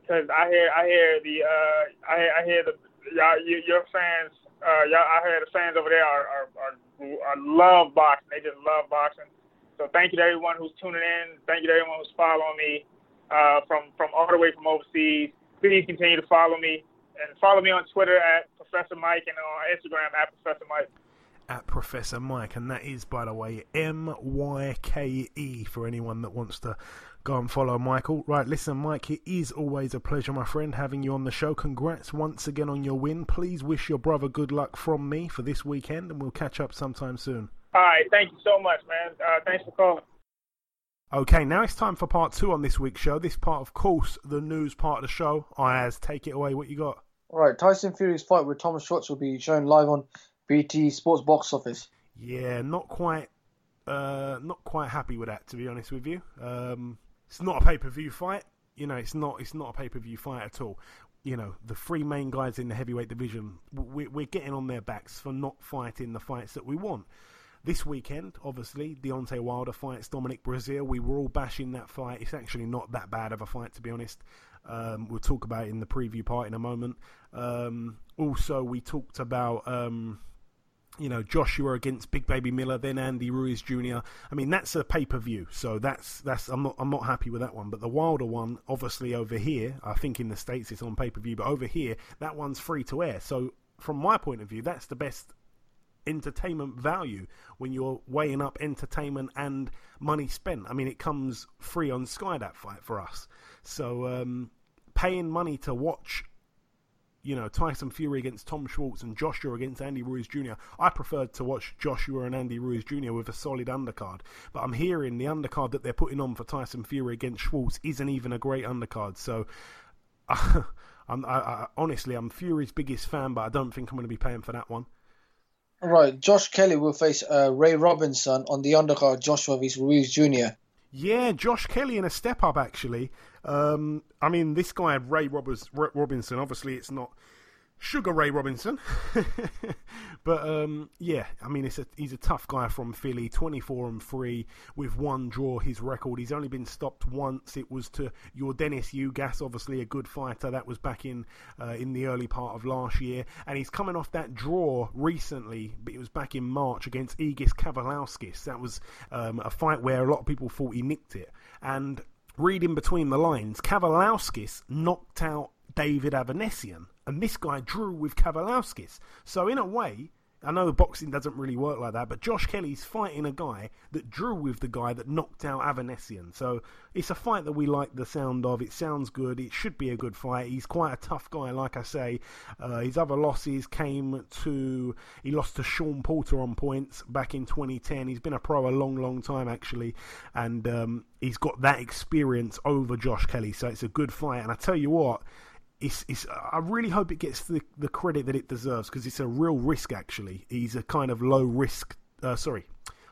Cause I hear I hear the uh, I I hear the y'all your fans uh, y'all I hear the fans over there are are, are are love boxing. They just love boxing. So thank you to everyone who's tuning in. Thank you to everyone who's following me uh, from from all the way from overseas. Please continue to follow me and follow me on Twitter at Professor Mike and on Instagram at Professor Mike
at Professor Mike, and that is, by the way, M Y K E for anyone that wants to go and follow Mykal. Right, listen, Mike, it is always a pleasure, my friend, having you on the show. Congrats once again on your win. Please wish your brother good luck from me for this weekend, and we'll catch up sometime soon.
All right, thank you so much, man. Uh, thanks for calling.
Okay, now it's time for part two on this week's show. This part, of course, the news part of the show. Ayaz, take it away. What you got?
All right, Tyson Fury's fight with Thomas Schwarz will be shown live on BT Sports box office.
Yeah, not quite, uh, not quite happy with that to be honest with you. Um, it's not a pay per view fight. You know, it's not. It's not a pay per view fight at all. You know, the three main guys in the heavyweight division, we're, we're getting on their backs for not fighting the fights that we want. This weekend, obviously, Deontay Wilder fights Dominic Breazeale. We were all bashing that fight. It's actually not that bad of a fight, to be honest. Um, we'll talk about in the preview part in a moment. Um, also, we talked about um, you know Joshua against Big Baby Miller, then Andy Ruiz Jr. I mean that's a pay per view, so that's that's I'm not I'm not happy with that one. But the Wilder one, obviously over here, I think in the states it's on pay per view, but over here that one's free to air. So from my point of view, that's the best entertainment value when you're weighing up entertainment and money spent. I mean, it comes free on Sky that fight for us. So um, paying money to watch you know, Tyson Fury against Tom Schwarz and Joshua against Andy Ruiz Jr. I preferred to watch Joshua and Andy Ruiz Jr. with a solid undercard. But I'm hearing the undercard that they're putting on for Tyson Fury against Schwarz isn't even a great undercard. So, I'm, I, I, honestly, I'm Fury's biggest fan, but I don't think I'm going to be paying for that one.
Right, Josh Kelly will face uh, Ray Robinson on the undercard Joshua vs Ruiz Jr.
Yeah, Josh Kelly in a step up actually. Um, I mean, this guy Ray Roberts, Robinson. Obviously, it's not Sugar Ray Robinson. but um, yeah, I mean, a, he's a tough guy from Philly, 24 and 3 with one draw. His record, he's only been stopped once. It was to Yordenis Ugas, obviously a good fighter. That was back in uh, in the early part of last year, and he's coming off that draw recently. But it was back in March against Egis Kavaliauskas. That was um, a fight where a lot of people thought he nicked it, and reading between the lines, Kavaliauskas knocked out David Avanesyan and this guy drew with Kavaliauskas. So in a way, I know boxing doesn't really work like that, but Josh Kelly's fighting a guy that drew with the guy that knocked out Avanesyan. So it's a fight that we like the sound of. It sounds good. It should be a good fight. He's quite a tough guy, like I say. Uh, his other losses came to he lost to Sean Porter on points back in 2010. He's been a pro a long, long time actually, and um, he's got that experience over Josh Kelly. So it's a good fight. And I tell you what it's, it's, I really hope it gets the, the credit that it deserves because it's a real risk. Actually, he's a kind of low risk, uh, sorry,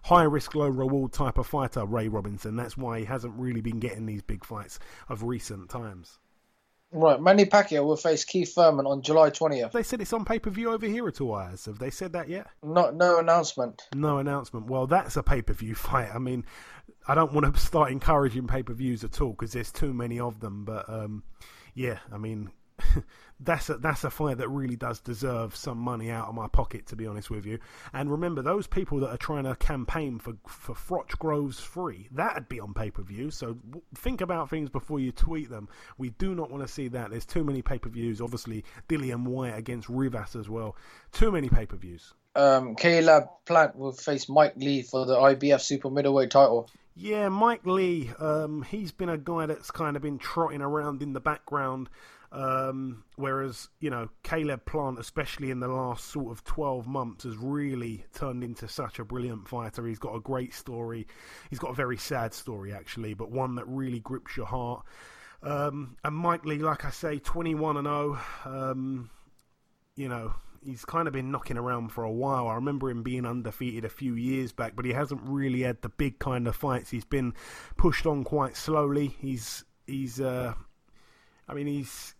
high risk, low reward type of fighter. Ray Robinson. That's why he hasn't really been getting these big fights of recent times.
Right, Manny Pacquiao will face Keith Thurman on July 20th.
They said it's on pay per view over here at all. Have they said that yet?
No, no announcement.
No announcement. Well, that's a pay per view fight. I mean, I don't want to start encouraging pay per views at all because there's too many of them. But um, yeah, I mean, that's a that's a fight that really does deserve some money out of my pocket, to be honest with you. And remember, those people that are trying to campaign for for Froch Groves free, that'd be on pay per view. So think about things before you tweet them. We do not want to see that. There's too many pay per views. Obviously, Dillian Whyte against Rivas as well. Too many pay per views.
Um, Caleb Plant will face Mike Lee for the IBF super middleweight title.
Yeah, Mike Lee. Um, he's been a guy that's kind of been trotting around in the background. Um, whereas, you know, Caleb Plant, especially in the last sort of 12 months, has really turned into such a brilliant fighter. He's got a great story. He's got a very sad story, actually, but one that really grips your heart. Um, and Mike Lee, like I say, 21 and 0. Um, you know, he's kind of been knocking around for a while. I remember him being undefeated a few years back, but he hasn't really had the big kind of fights. He's been pushed on quite slowly. He's he's uh, I mean he's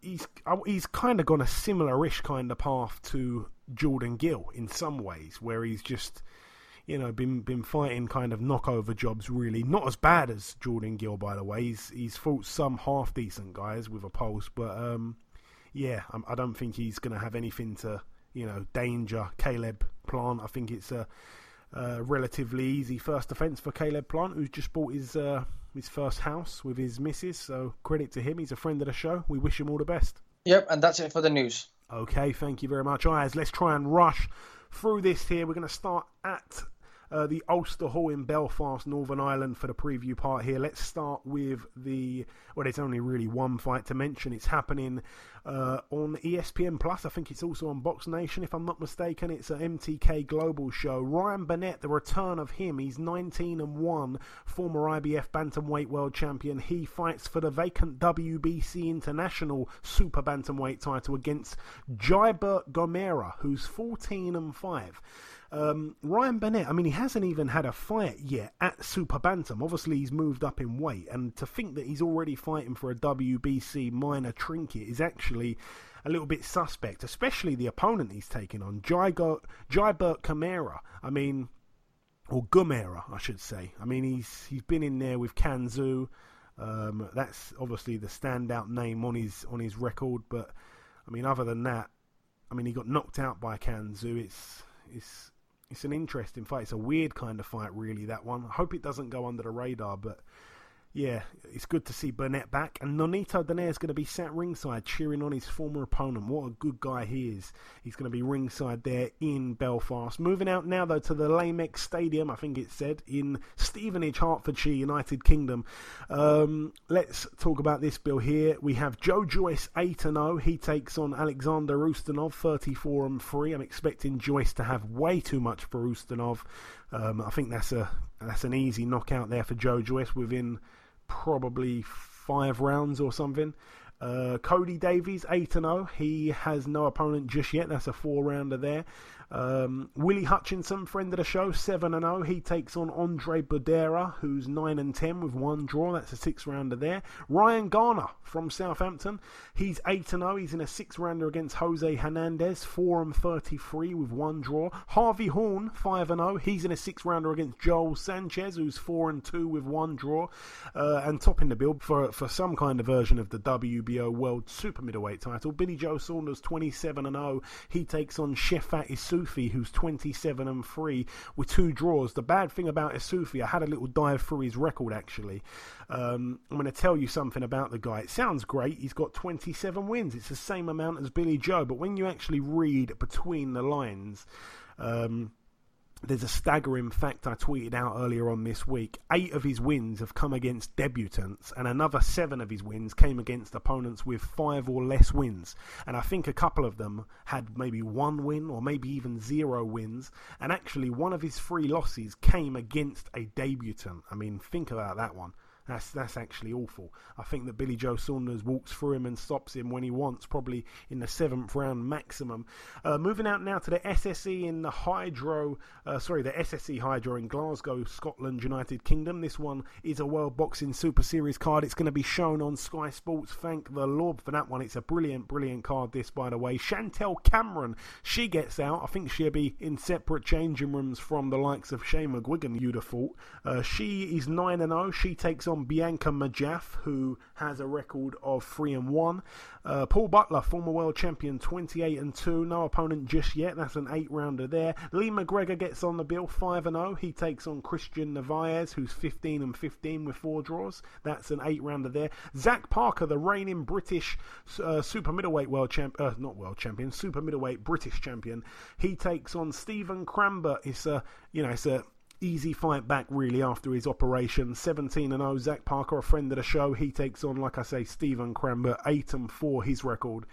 he's he's kind of gone a similar-ish kind of path to Jordan Gill in some ways, where he's just you know been been fighting kind of knockover jobs. Really, not as bad as Jordan Gill, by the way. He's he's fought some half decent guys with a pulse, but um, yeah, I, I don't think he's going to have anything to you know danger Caleb Plant. I think it's a, a relatively easy first defence for Caleb Plant, who's just bought his. Uh, his first house with his missus. So credit to him. He's a friend of the show. We wish him all the best.
Yep, and that's it for the news.
Okay, thank you very much, Ayaz. Let's try and rush through this here. We're going to start at uh, the Ulster Hall in Belfast, Northern Ireland, for the preview part here. Let's start with the. Well, there's only really one fight to mention. It's happening uh, on ESPN Plus. I think it's also on Box Nation, if I'm not mistaken. It's an MTK Global show. Ryan Burnett, the return of him. He's 19 and 1, former IBF Bantamweight World Champion. He fights for the vacant WBC International Super Bantamweight title against Jelbirt Gomera, who's 14 and 5. Um, Ryan Burnett, I mean, he hasn't even had a fight yet at Super Bantam. Obviously, he's moved up in weight, and to think that he's already fighting for a WBC minor trinket is actually a little bit suspect, especially the opponent he's taking on, Jaibert Kamara. I mean, or Gumera, I should say. I mean, he's he's been in there with Kanzu. Um, that's obviously the standout name on his on his record, but I mean, other than that, I mean, he got knocked out by Kanzu. It's it's it's an interesting fight. It's a weird kind of fight, really. That one. I hope it doesn't go under the radar, but yeah, it's good to see Burnett back. And Nonito Donaire is going to be sat ringside cheering on his former opponent. What a good guy he is. He's going to be ringside there in Belfast. Moving out now, though, to the Lamex Stadium, I think it said, in Stevenage, Hertfordshire, United Kingdom. Um, let's talk about this bill here. We have Joe Joyce 8 0. He takes on Alexander Ustinov 34 and 3. I'm expecting Joyce to have way too much for Ustinov. Um, I think that's a that's an easy knockout there for Joe Joyce within probably five rounds or something. Uh, Cody Davies, 8 0. He has no opponent just yet. That's a four rounder there. Um, Willie Hutchinson, friend of the show, 7 0. He takes on Andre Budera, who's 9 and 10 with one draw. That's a six rounder there. Ryan Garner from Southampton. He's 8 0. He's in a six rounder against Jose Hernandez, 4 and 33 with one draw. Harvey Horn, 5 0. He's in a six rounder against Joel Sanchez, who's 4 and 2 with one draw. Uh, and topping the bill for, for some kind of version of the WBO World Super Middleweight title, Billy Joe Saunders, 27 0. He takes on Shefat Isu Isufi, who's 27 and 3 with two draws. The bad thing about Isufi, I had a little dive through his record actually. Um, I'm going to tell you something about the guy. It sounds great. He's got 27 wins. It's the same amount as Billy Joe, but when you actually read between the lines, um, there's a staggering fact I tweeted out earlier on this week. Eight of his wins have come against debutants, and another seven of his wins came against opponents with five or less wins. And I think a couple of them had maybe one win or maybe even zero wins. And actually, one of his three losses came against a debutant. I mean, think about that one. That's that's actually awful. I think that Billy Joe Saunders walks through him and stops him when he wants, probably in the seventh round maximum. Uh, moving out now to the SSE in the Hydro, uh, sorry, the SSE Hydro in Glasgow, Scotland, United Kingdom. This one is a World Boxing Super Series card. It's going to be shown on Sky Sports. Thank the Lord for that one. It's a brilliant, brilliant card. This, by the way, Chantelle Cameron. She gets out. I think she'll be in separate changing rooms from the likes of Shane McGuigan. You'd have thought. Uh, she is nine and zero. Oh. She takes on Bianca Majaff, who has a record of 3 and 1. Uh, Paul Butler, former world champion, 28 and 2. No opponent just yet. That's an 8 rounder there. Lee McGregor gets on the bill, 5 and 0. He takes on Christian Narvaez, who's 15 and 15 with 4 draws. That's an 8 rounder there. Zach Parker, the reigning British uh, super middleweight world champ, uh, not world champion, super middleweight British champion. He takes on Stephen Crambert. It's a, you know, it's a easy fight back really after his operation. 17 and 0. Zach Parker, a friend of the show, he takes on, like I say, Stephen Crambert, 8 and 4 his record.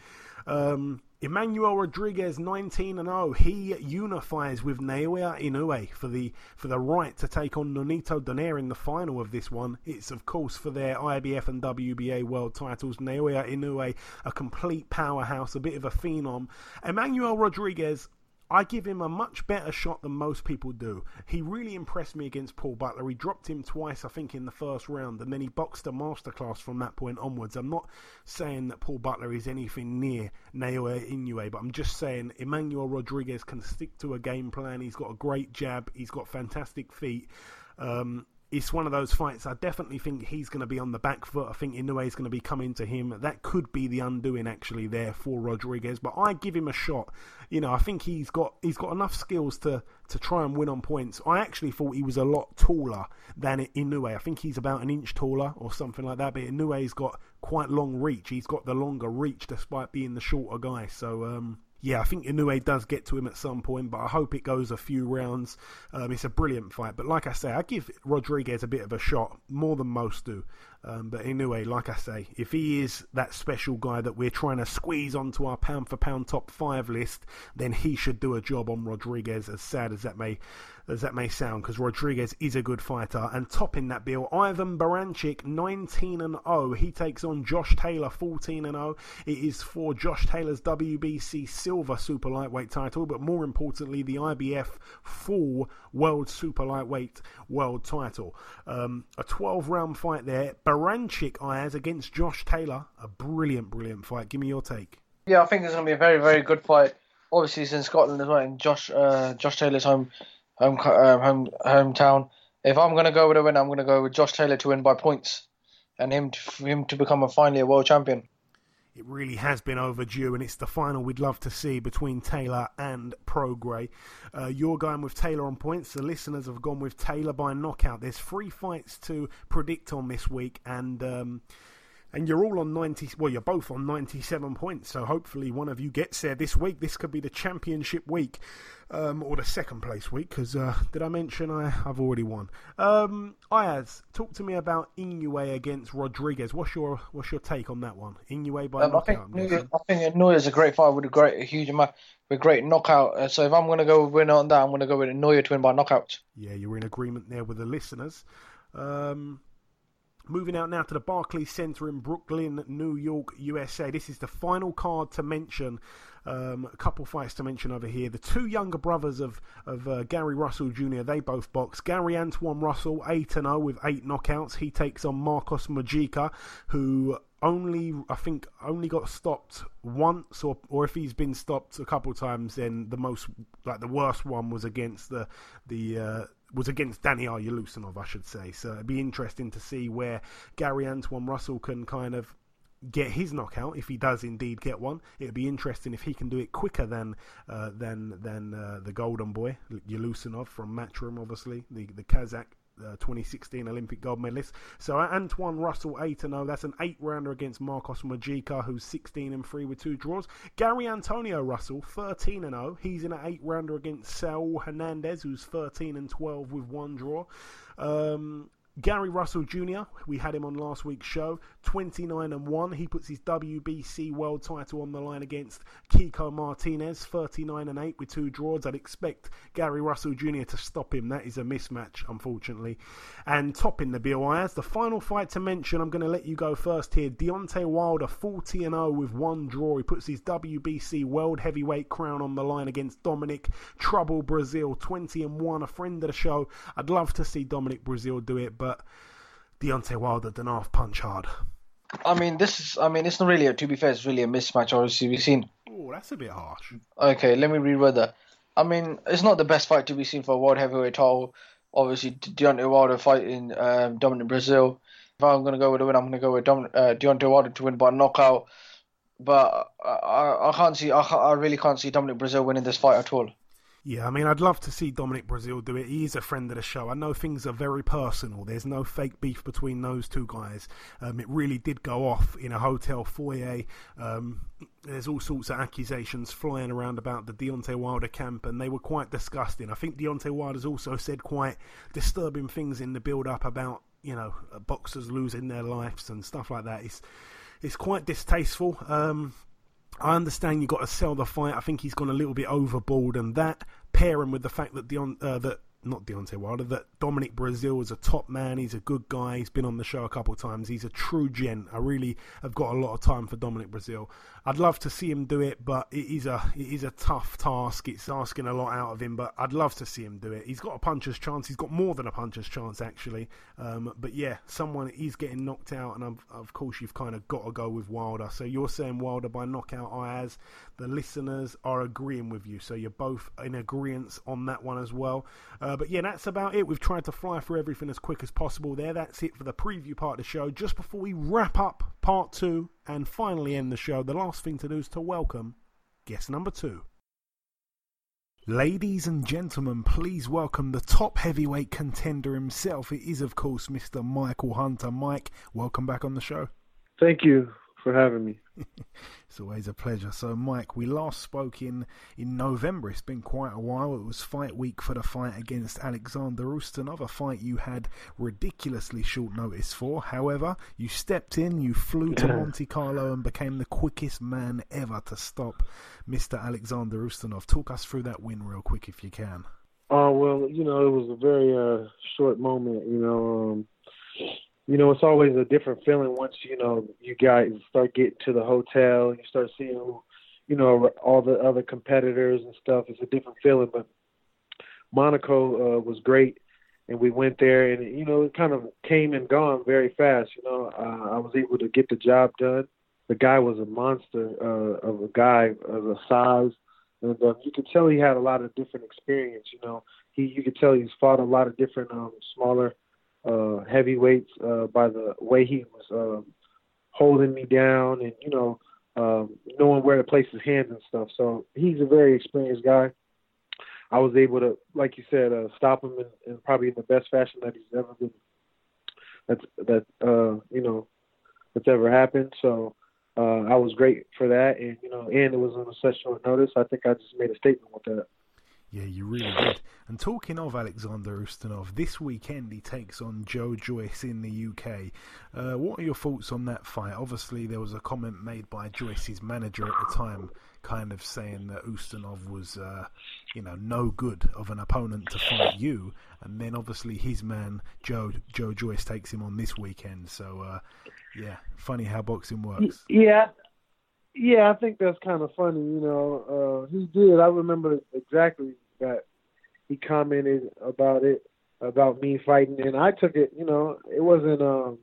Um, Emmanuel Rodriguez, 19 and 0. He unifies with Naoya Inoue for the for the right to take on Nonito Donaire in the final of this one. It's of course for their IBF and WBA world titles. Naoya Inoue, a complete powerhouse, a bit of a phenom. Emmanuel Rodriguez, I give him a much better shot than most people do. He really impressed me against Paul Butler. He dropped him twice, I think, in the first round, and then he boxed a masterclass from that point onwards. I'm not saying that Paul Butler is anything near Naoya Inoue, but I'm just saying Emmanuel Rodriguez can stick to a game plan. He's got a great jab. He's got fantastic feet. Um, it's one of those fights. I definitely think he's going to be on the back foot. I think Inoue is going to be coming to him. That could be the undoing actually there for Rodriguez. But I give him a shot. You know, I think he's got he's got enough skills to to try and win on points. I actually thought he was a lot taller than Inoue. I think he's about an inch taller or something like that. But Inoue's got quite long reach. He's got the longer reach despite being the shorter guy. So um, yeah, I think Inoue does get to him at some point, but I hope it goes a few rounds. Um, it's a brilliant fight, but like I say, I give Rodriguez a bit of a shot, more than most do. Um, but Inoue, like I say, if he is that special guy that we're trying to squeeze onto our pound for pound top five list, then he should do a job on Rodriguez. As sad as that may as that may sound, because Rodriguez is a good fighter. And topping that bill, Ivan Baranchyk, 19 and 0. He takes on Josh Taylor, 14 and 0. It is for Josh Taylor's WBC Silver Super Lightweight title, but more importantly, the IBF Full World Super Lightweight World title. Um, a 12 round fight there. Baranchyk eyes against Josh Taylor. A brilliant, brilliant fight. Give me your take.
Yeah, I think it's going to be a very, very good fight. Obviously, it's in Scotland as well, in Josh uh, Josh Taylor's home home uh, home hometown. If I'm going to go with a win, I'm going to go with Josh Taylor to win by points, and him to, him to become a finally a world champion.
it really has been overdue, and it's the final we'd love to see between Taylor and Prograis. Uh, you're going with Taylor on points. The listeners have gone with Taylor by knockout. There's three fights to predict on this week, and. Um, and you're all on 90 well you're both on 97 points. So hopefully one of you gets there this week. This could be the championship week um, or the second place week because uh, did i mention I, i've already won. Um, ayaz talk to me about inoue against rodriguez. What's your what's your take on that one? Inoue by
um, I think, I think Inoue is a great fight with a great a huge amount with great knockout. Uh, so if i'm going to go win on that i'm going to go with Inoue to win by knockout.
Yeah you're in agreement there with the listeners. Um, Moving out now to the Barclays Center in Brooklyn, New York, USA. This is the final card to mention. Um, a couple fights to mention over here. The two younger brothers of of uh, Gary Russell Jr. They both box. Gary Antuanne Russell, eight and zero with eight knockouts. He takes on Marcos Mojica, who only I think only got stopped once, or or if he's been stopped a couple times, then the most like the worst one was against the the uh, was against Daniel Yeleussinov, I should say. So it'd be interesting to see where Gary Antuanne Russell can kind of get his knockout if he does indeed get one. It'd be interesting if he can do it quicker than uh, than than uh, the Golden Boy Yeleussinov from Matchroom, obviously the the Kazakh uh, 2016 Olympic gold medalist. So uh, Antuanne Russell 8 0. That's an eight rounder against Marcos Mojica, who's 16 and 3 with two draws. Gary Antonio Russell 13 0. He's in an eight rounder against Saul Hernandez, who's 13 and 12 with one draw. Um, Gary Russell Jr., we had him on last week's show, 29 and 1. He puts his WBC world title on the line against Kiko Martinez, 39 and 8 with two draws. I'd expect Gary Russell Jr. to stop him. That is a mismatch, unfortunately. And topping the bill, as the final fight to mention, I'm going to let you go first here. Deontay Wilder, 40 and 0 with one draw. He puts his WBC world heavyweight crown on the line against Dominic Trouble Breazeale, 20 and 1. A friend of the show. I'd love to see Dominic Breazeale do it, but but Deontay Wilder did not punch hard.
I mean, this is. I mean, it's not really. A, to be fair, it's really a mismatch. Obviously, we've seen.
Oh, that's a bit harsh.
Okay, let me reword that. I mean, it's not the best fight to be seen for a world heavyweight title. Obviously, Deontay Wilder fighting um, Dominic Breazeale. If I'm going to go with a win, I'm going to go with Dom, uh, Deontay Wilder to win by knockout. But I, I can't see. I, I really can't see Dominic Breazeale winning this fight at all.
Yeah, I mean, I'd love to see Dominic Breazeale do it. He is a friend of the show. I know things are very personal. There's no fake beef between those two guys. Um, it really did go off in a hotel foyer. Um, there's all sorts of accusations flying around about the Deontay Wilder camp, and they were quite disgusting. I think Deontay Wilder's also said quite disturbing things in the build-up about you know boxers losing their lives and stuff like that. It's it's quite distasteful. Um, I understand you've got to sell the fight. I think he's gone a little bit overboard, and that pairing with the fact that Deon, uh, that not Deontay Wilder, that Dominic Breazeale is a top man. He's a good guy. He's been on the show a couple of times. He's a true gent. I really have got a lot of time for Dominic Breazeale. I'd love to see him do it, but it is a it is a tough task. It's asking a lot out of him, but I'd love to see him do it. He's got a puncher's chance. He's got more than a puncher's chance actually. Um, but yeah, someone is getting knocked out, and of, of course you've kind of got to go with Wilder. So you're saying Wilder by knockout. I as the listeners are agreeing with you. So you're both in agreement on that one as well. Uh, but yeah, that's about it. We've tried to fly through everything as quick as possible there. That's it for the preview part of the show. Just before we wrap up part two and finally end the show, the last thing to do is to welcome guest number two. Ladies and gentlemen, please welcome the top heavyweight contender himself. It is, of course, Mr. Michael Hunter. Mike, welcome back on the show.
Thank you for having me.
it's always a pleasure. So, Mike, we last spoke in, in November. It's been quite a while. It was fight week for the fight against Alexander Ustinov, a fight you had ridiculously short notice for. However, you stepped in, you flew to Monte Carlo, and became the quickest man ever to stop Mr. Alexander Ustinov. Talk us through that win real quick if you can.
Oh, uh, well, you know, it was a very uh, short moment, you know. Um, you know, it's always a different feeling once you know you guys start getting to the hotel and you start seeing, you know, all the other competitors and stuff. It's a different feeling. But Monaco uh, was great, and we went there, and you know, it kind of came and gone very fast. You know, uh, I was able to get the job done. The guy was a monster uh, of a guy of a size, and uh, you could tell he had a lot of different experience. You know, he you could tell he's fought a lot of different um, smaller uh, heavyweights uh, by the way he was um, holding me down, and you know, um, knowing where to place his hands and stuff. So he's a very experienced guy. I was able to, like you said, uh, stop him in, in probably in the best fashion that he's ever been. That's that uh, you know that's ever happened. So uh, I was great for that, and you know, and it was on such short notice. I think I just made a statement with that.
Yeah, you really did. And talking of Alexander Ustinov, this weekend he takes on Joe Joyce in the UK. Uh, what are your thoughts on that fight? Obviously, there was a comment made by Joyce's manager at the time, kind of saying that Ustinov was, uh, you know, no good of an opponent to fight you. And then obviously his man Joe Joe Joyce takes him on this weekend. So, uh, yeah, funny how boxing works.
Yeah, yeah, I think that's kind of funny. You know, uh, he did. I remember exactly that he commented about it, about me fighting, and I took it. You know, it wasn't. um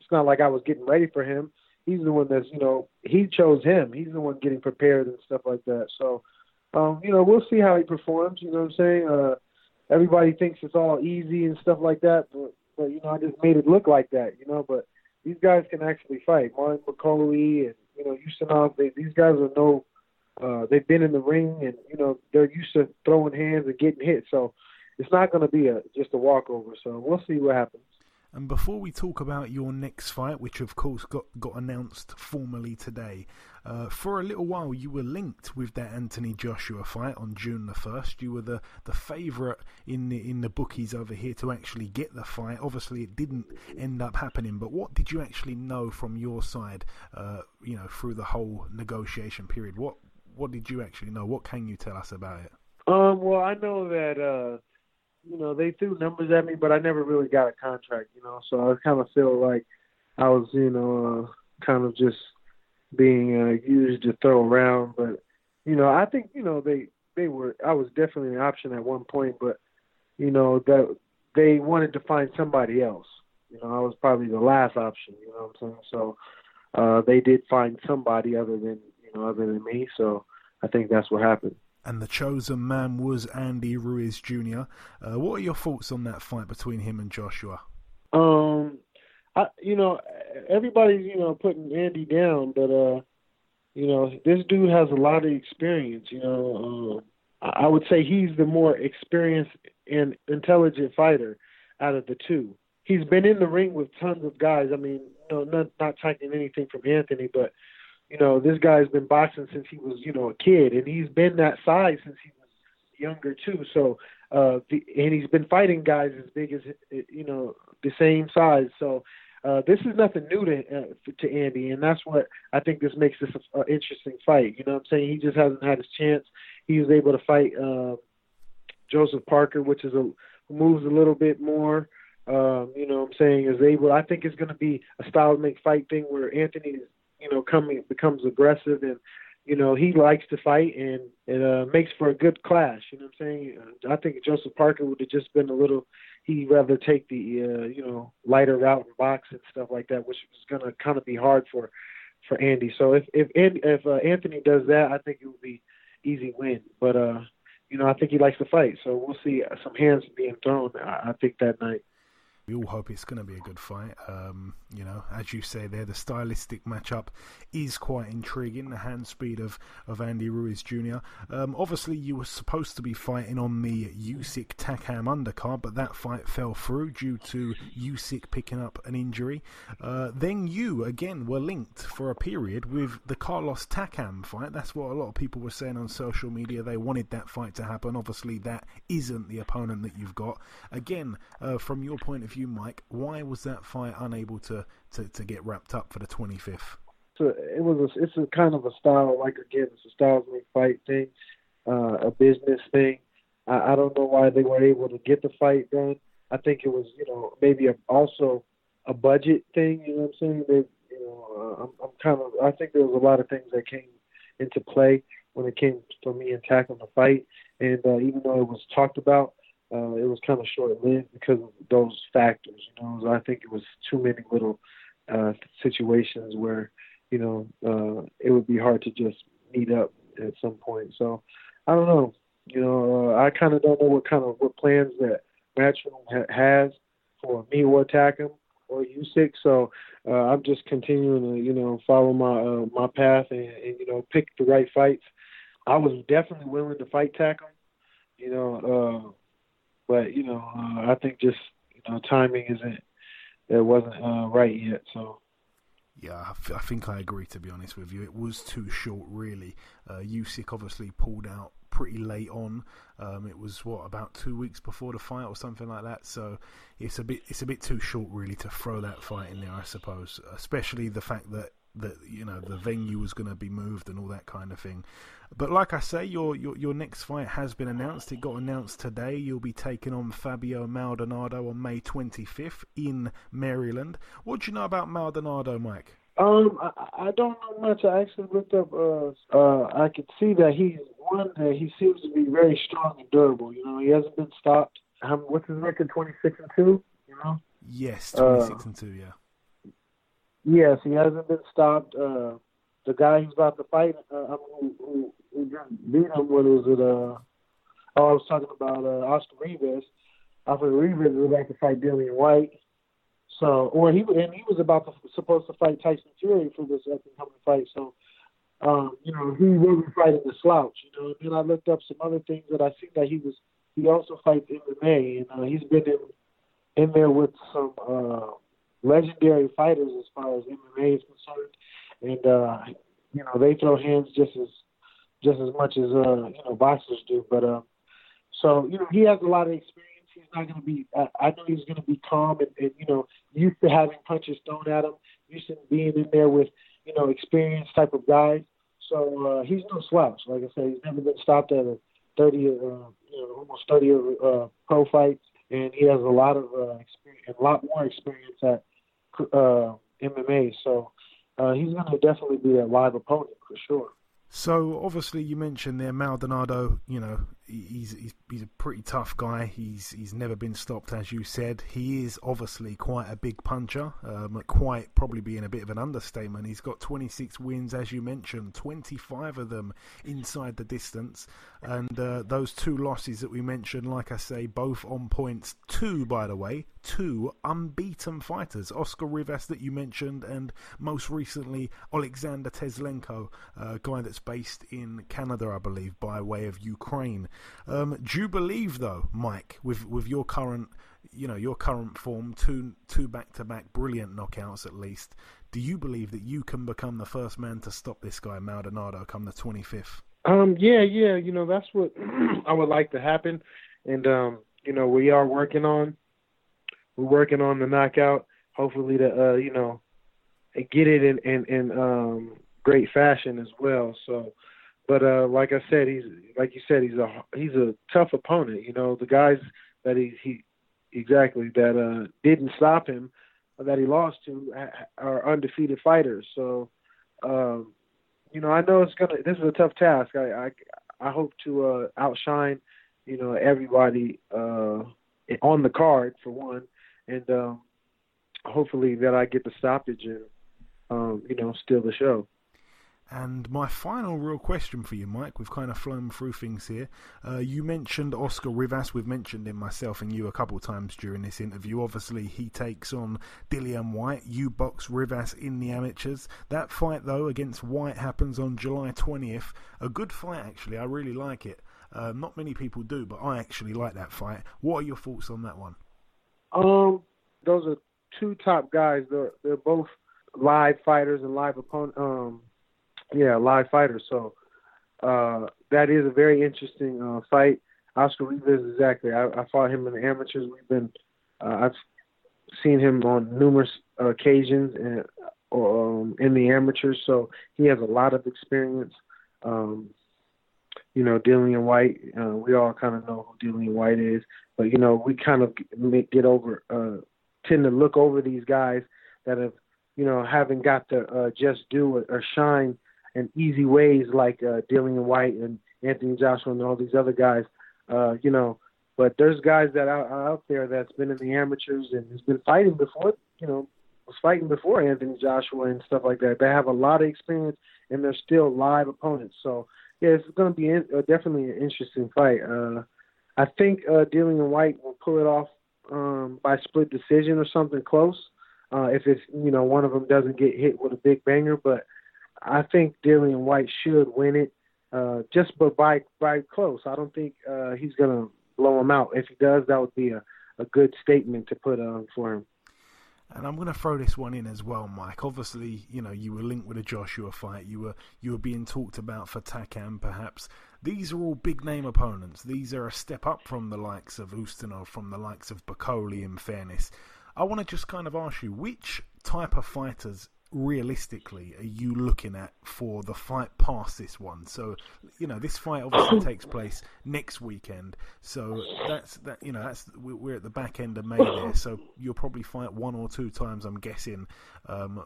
It's not like I was getting ready for him. He's the one that's, you know, he chose him. He's the one getting prepared and stuff like that. So, um, you know, we'll see how he performs. You know what I'm saying? Uh, everybody thinks it's all easy and stuff like that, but, but you know, I just made it look like that. You know, but these guys can actually fight. Martin Bakole and you know, Ustinov, they, these guys are no, uh, they've been in the ring and, you know, they're used to throwing hands and getting hit. So it's not going to be a just a walkover. So we'll see what happens.
And before we talk about your next fight, which of course got, got announced formally today, uh, for a little while you were linked with that Anthony Joshua fight on June the first. You were the, the favourite in the in the bookies over here to actually get the fight. Obviously, it didn't end up happening. But what did you actually know from your side? Uh, you know, through the whole negotiation period, what what did you actually know? What can you tell us about it?
Um, well, I know that uh, you know they threw numbers at me, but I never really got a contract. You know, so I kind of feel like I was, you know, uh, kind of just being uh, used to throw around. But you know, I think you know they they were. I was definitely an option at one point, but you know that they wanted to find somebody else. You know, I was probably the last option. You know what I'm saying? So uh, they did find somebody other than you know other than me. So I think that's what happened
and the chosen man was Andy Ruiz Jr. Uh, what are your thoughts on that fight between him and Joshua?
Um, I you know everybody's you know putting Andy down, but uh, you know this dude has a lot of experience. You know, uh, I would say he's the more experienced and intelligent fighter out of the two. He's been in the ring with tons of guys. I mean, not not taking anything from Anthony, but you know, this guy's been boxing since he was, you know, a kid, and he's been that size since he was younger too. So, uh, the, and he's been fighting guys as big as, you know, the same size. So, uh, this is nothing new to uh, to Andy, and that's what I think this makes this an interesting fight. You know what I'm saying? He just hasn't had his chance. He was able to fight uh, Joseph Parker, which is a moves a little bit more. Um, you know what I'm saying? Is able. I think it's going to be a style make fight thing where Anthony is you know, coming becomes aggressive and you know he likes to fight and it uh, makes for a good clash. You know what I'm saying? Uh, I think Joseph Parker would have just been a little. He'd rather take the uh, you know lighter route and box and stuff like that, which was to kind of be hard for for Andy. So if if if uh, Anthony does that, I think it would be easy win. But uh, you know, I think he likes to fight, so we'll see some hands being thrown. I, I think that night.
We all hope it's going to be a good fight. Um, you know, as you say there, the stylistic matchup is quite intriguing. The hand speed of, of Andy Ruiz Jr. Um, obviously, you were supposed to be fighting on the Usyk Takam undercard, but that fight fell through due to Usyk picking up an injury. Uh, then you again were linked for a period with the Carlos Takam fight. That's what a lot of people were saying on social media. They wanted that fight to happen. Obviously, that isn't the opponent that you've got. Again, uh, from your point of view you, Mike, why was that fight unable to, to, to get wrapped up for the 25th?
So it was a, it's a kind of a style, like again, it's a styles make fight thing, uh, a business thing. I, I don't know why they were able to get the fight done. I think it was, you know, maybe a, also a budget thing. You know what I'm saying? They, you know, uh, I'm, I'm kind of. I think there was a lot of things that came into play when it came for me and tackling the fight. And uh, even though it was talked about, uh, it was kind of short lived because of those factors. You know, I think it was too many little uh, situations where you know uh, it would be hard to just meet up at some point. So I don't know. You know, uh, I kind of don't know what kind of what plans that Matchroom ha- has for me or Takam or Usyk. So uh, I'm just continuing to you know follow my uh, my path and, and you know pick the right fights. I was definitely willing to fight tackle, you know, uh, but you know uh, I think just you know timing isn't it wasn't uh, right yet. So
yeah, I, think I agree. To be honest with you, it was too short. Really, uh, Usyk obviously pulled out pretty late on. Um, it was what about two weeks before the fight or something like that. So it's a bit it's a bit too short really to throw that fight in there. I suppose, especially the fact that that you know the venue was going to be moved and all that kind of thing. But like I say, your, your your next fight has been announced. It got announced today. You'll be taking on Fabio Maldonado on May 25th in Maryland. What do you know about Maldonado, Mike?
Um, I, I don't know much. I actually looked up. Uh, uh, I could see that he's one that he seems to be very strong and durable. You know, he hasn't been stopped. Um, what's his record? Twenty six and two. You know.
Yes, twenty six uh, and two. Yeah.
Yes, he hasn't been stopped. Uh, the guy who's about to fight, uh, who, who, who beat him, what was it? Uh, oh, I was talking about uh, Oscar Rivas. Oscar Rivas was about to fight Dillian Whyte. So, or he and he was about to supposed to fight Tyson Fury for this up and coming fight. So, um, you know, he wasn't fighting the slouch. You know, and then I looked up some other things that I see that he was. He also fights MMA, and uh, he's been in in there with some uh, legendary fighters as far as MMA is concerned and uh, you know they throw hands just as just as much as uh, you know boxers do. But uh, so you know he has a lot of experience. He's not going to be. I, I know he's going to be calm and, and you know used to having punches thrown at him, used to being in there with you know experienced type of guys. So uh, he's no slouch. Like I said, he's never been stopped at a 30, uh, you know, almost 30 uh, pro fights, and he has a lot of uh, experience, a lot more experience at uh, MMA. So uh, he's going to definitely be a live opponent for sure.
So obviously, you mentioned there Maldonado. You know, he's he's he's a pretty tough guy. He's he's never been stopped, as you said. He is obviously quite a big puncher. Um, quite probably being a bit of an understatement. He's got 26 wins, as you mentioned, 25 of them inside the distance, and uh, those two losses that we mentioned, like I say, both on points. Two, by the way, two unbeaten fighters: Oscar Rivas that you mentioned, and most recently Alexander Teslenko, a guy that's based in Canada, I believe, by way of Ukraine. Um, do you believe, though, Mike, with with your current, you know, your current form, two two back to back brilliant knockouts at least, do you believe that you can become the first man to stop this guy Maldonado come the twenty fifth?
Um, yeah, yeah, you know that's what I would like to happen, and um, you know we are working on, we're working on the knockout. Hopefully to uh, you know, get it in in, in um great fashion as well. So but uh, like I said, he's like you said, he's a he's a tough opponent. You know, the guys that he he exactly that uh, didn't stop him, that he lost to, are undefeated fighters. So, um, you know, I know it's gonna. This is a tough task. I I, I hope to uh, outshine, you know, everybody uh, on the card for one, and um, hopefully that I get the stoppage and um, you know steal the show.
And my final real question for you, Mike, we've kind of flown through things here. Uh, you mentioned Oscar Rivas. We've mentioned him, myself and you, a couple times during this interview. Obviously, he takes on Dillian Whyte. You box Rivas in the amateurs. That fight, though, against Whyte happens on July 20th. A good fight, actually. I really like it. Uh, not many people do, but I actually like that fight. What are your thoughts on that one?
Um, those are two top guys. They're they're both live fighters and live opponent. Um, yeah, live fighter. So uh, that is a very interesting uh, fight. Oscar Rivas, exactly. I, I fought him in the amateurs. We've been, uh, I've seen him on numerous occasions and um, in the amateurs. So he has a lot of experience. Um, you know, Dillian Whyte. Uh, we all kind of know who Dillian Whyte is, but you know, we kind of get, get over, uh, tend to look over these guys that have, you know, haven't got to uh, just do it or shine and easy ways like uh, Dillian Whyte and Anthony Joshua and all these other guys. Uh, you know, but there's guys that are, are out there that's been in the amateurs and has been fighting before. You know, was fighting before Anthony Joshua and stuff like that. They have a lot of experience and they're still live opponents. So yeah, it's going to be in, uh, definitely an interesting fight. Uh, I think uh, Dillian Whyte will pull it off um, by split decision or something close. uh, if it's you know one of them doesn't get hit with a big banger. But I think Dillian Whyte should win it, uh, just but by by close. I don't think uh, he's gonna blow him out. If he does, that would be a a good statement to put on for him.
And I'm going to throw this one in as well, Mike. Obviously, you know you were linked with a Joshua fight. You were you were being talked about for Takam, perhaps. These are all big name opponents. These are a step up from the likes of Ustinov, from the likes of Bakole. In fairness, I want to just kind of ask you which type of fighters realistically are you looking at for the fight past this one? So, you know, this fight obviously takes place next weekend. So that's that. You know, that's we're at the back end of May there. So you'll probably fight one or two times, I'm guessing. Um,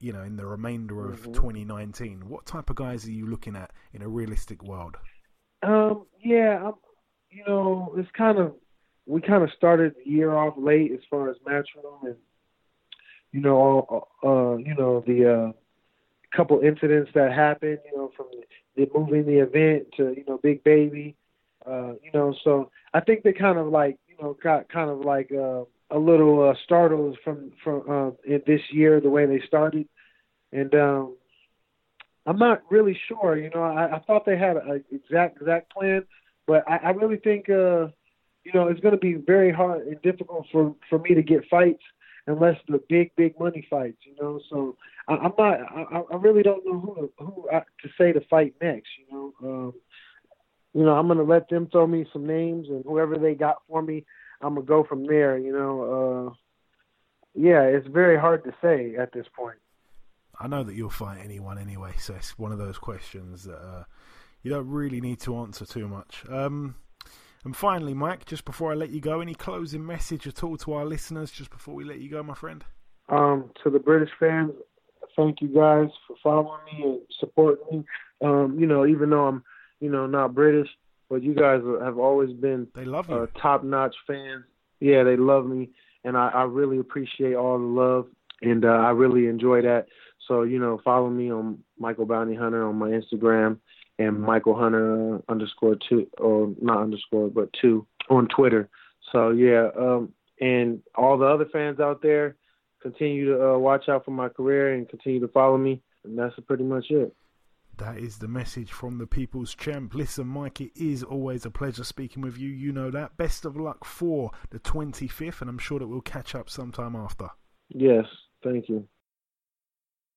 you know, in the remainder of mm-hmm. 2019, what type of guys are you looking at in a realistic world?
Um, yeah, I'm, you know, it's kind of we kind of started the year off late as far as matchroom and you know, uh, you know the uh, couple incidents that happened, you know, from the moving the event to you know Big Baby, uh, you know, so I think they kind of like you know got kind of like uh, a little uh, startled from from uh, in this year the way they started, and um, I'm not really sure. You know, I, I thought they had an exact exact plan, but I, I really think uh, you know it's going to be very hard and difficult for for me to get fights unless the big big money fights, you know. So I, I'm not. I, I really don't know who who I, to say to fight next. You know. Um, you know, I'm gonna let them throw me some names, and whoever they got for me, I'm gonna go from there. You know. Uh, yeah, it's very hard to say at this point.
I know that you'll fight anyone anyway, so it's one of those questions that uh, you don't really need to answer too much. Um, and finally, Mike, just before I let you go, any closing message at all to our listeners just before we let you go, my friend?
Um, to the British fans, thank you guys for following me and supporting me. Um, you know, even though I'm, you know, not British, but you guys have always been
they love you.
Uh, top-notch fans. Yeah, they love me, and I, I really appreciate all the love, and uh, I really enjoy that. So, you know, follow me on Michael Bounty Hunter on my Instagram and Michael Hunter underscore two or not underscore but two on Twitter. So yeah, um, and all the other fans out there, continue to uh, watch out for my career and continue to follow me, and that's pretty much it.
That is the message from the People's Champ. Listen, Mike, it is always a pleasure speaking with you. You know that. Best of luck for the 25th, and I'm sure that we'll catch up sometime after.
Yes, thank you.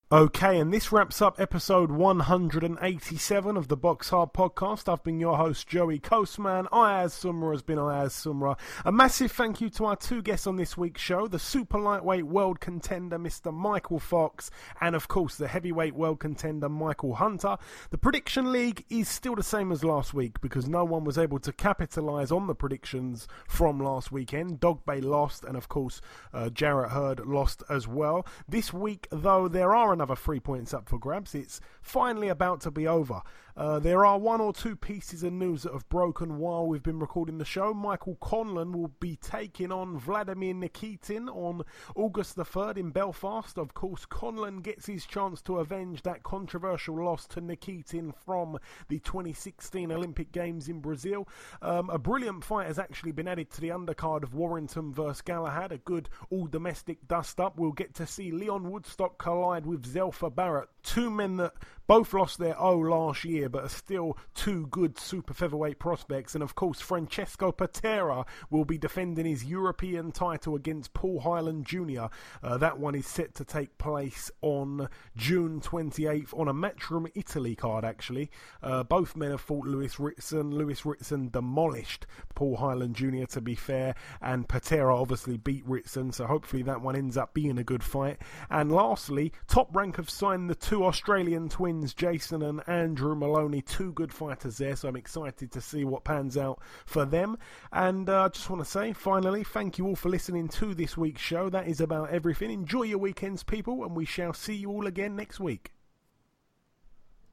Okay, and this wraps up episode 187 of the Box Hard podcast. I've been your host, Joey Coastman. Ayaz Sumra has been Ayaz Sumra. A massive thank you to our two guests on this week's show the super lightweight world contender, Mr. Mykal Fox, and of course, the heavyweight world contender, Michael Hunter. The prediction league is still the same as last week because no one was able to capitalise on the predictions from last weekend. Dogboe lost, and of course, uh, Jarrett Hurd lost as well. This week, though, there are another three points up for grabs. It's finally about to be over. Uh, there are one or two pieces of news that have broken while we've been recording the show. Michael Conlan will be taking on Vladimir Nikitin on August the 3rd in Belfast. Of course, Conlan gets his chance to avenge that controversial loss to Nikitin from the 2016 Olympic Games in Brazil. Um, a brilliant fight has actually been added to the undercard of Warrington versus Galahad, a good all domestic dust up. We'll get to see Leon Woodstock collide with Zelfa Barrett, two men that both lost their O last year, but are still two good super featherweight prospects. And of course, Francesco Patera will be defending his European title against Paul Hyland Jr. Uh, that one is set to take place on June 28th on a Matchroom Italy card, actually. Uh, both men have fought Lewis Ritson. Lewis Ritson demolished Paul Hyland Jr., to be fair, and Patera obviously beat Ritson, so hopefully that one ends up being a good fight. And lastly, Top Rank have signed the two Australian twins Jason and Andrew Moloney, two good fighters there, so I'm excited to see what pans out for them. And I uh, just want to say, finally, thank you all for listening to this week's show. That is about everything. Enjoy your weekends, people, and we shall see you all again next week.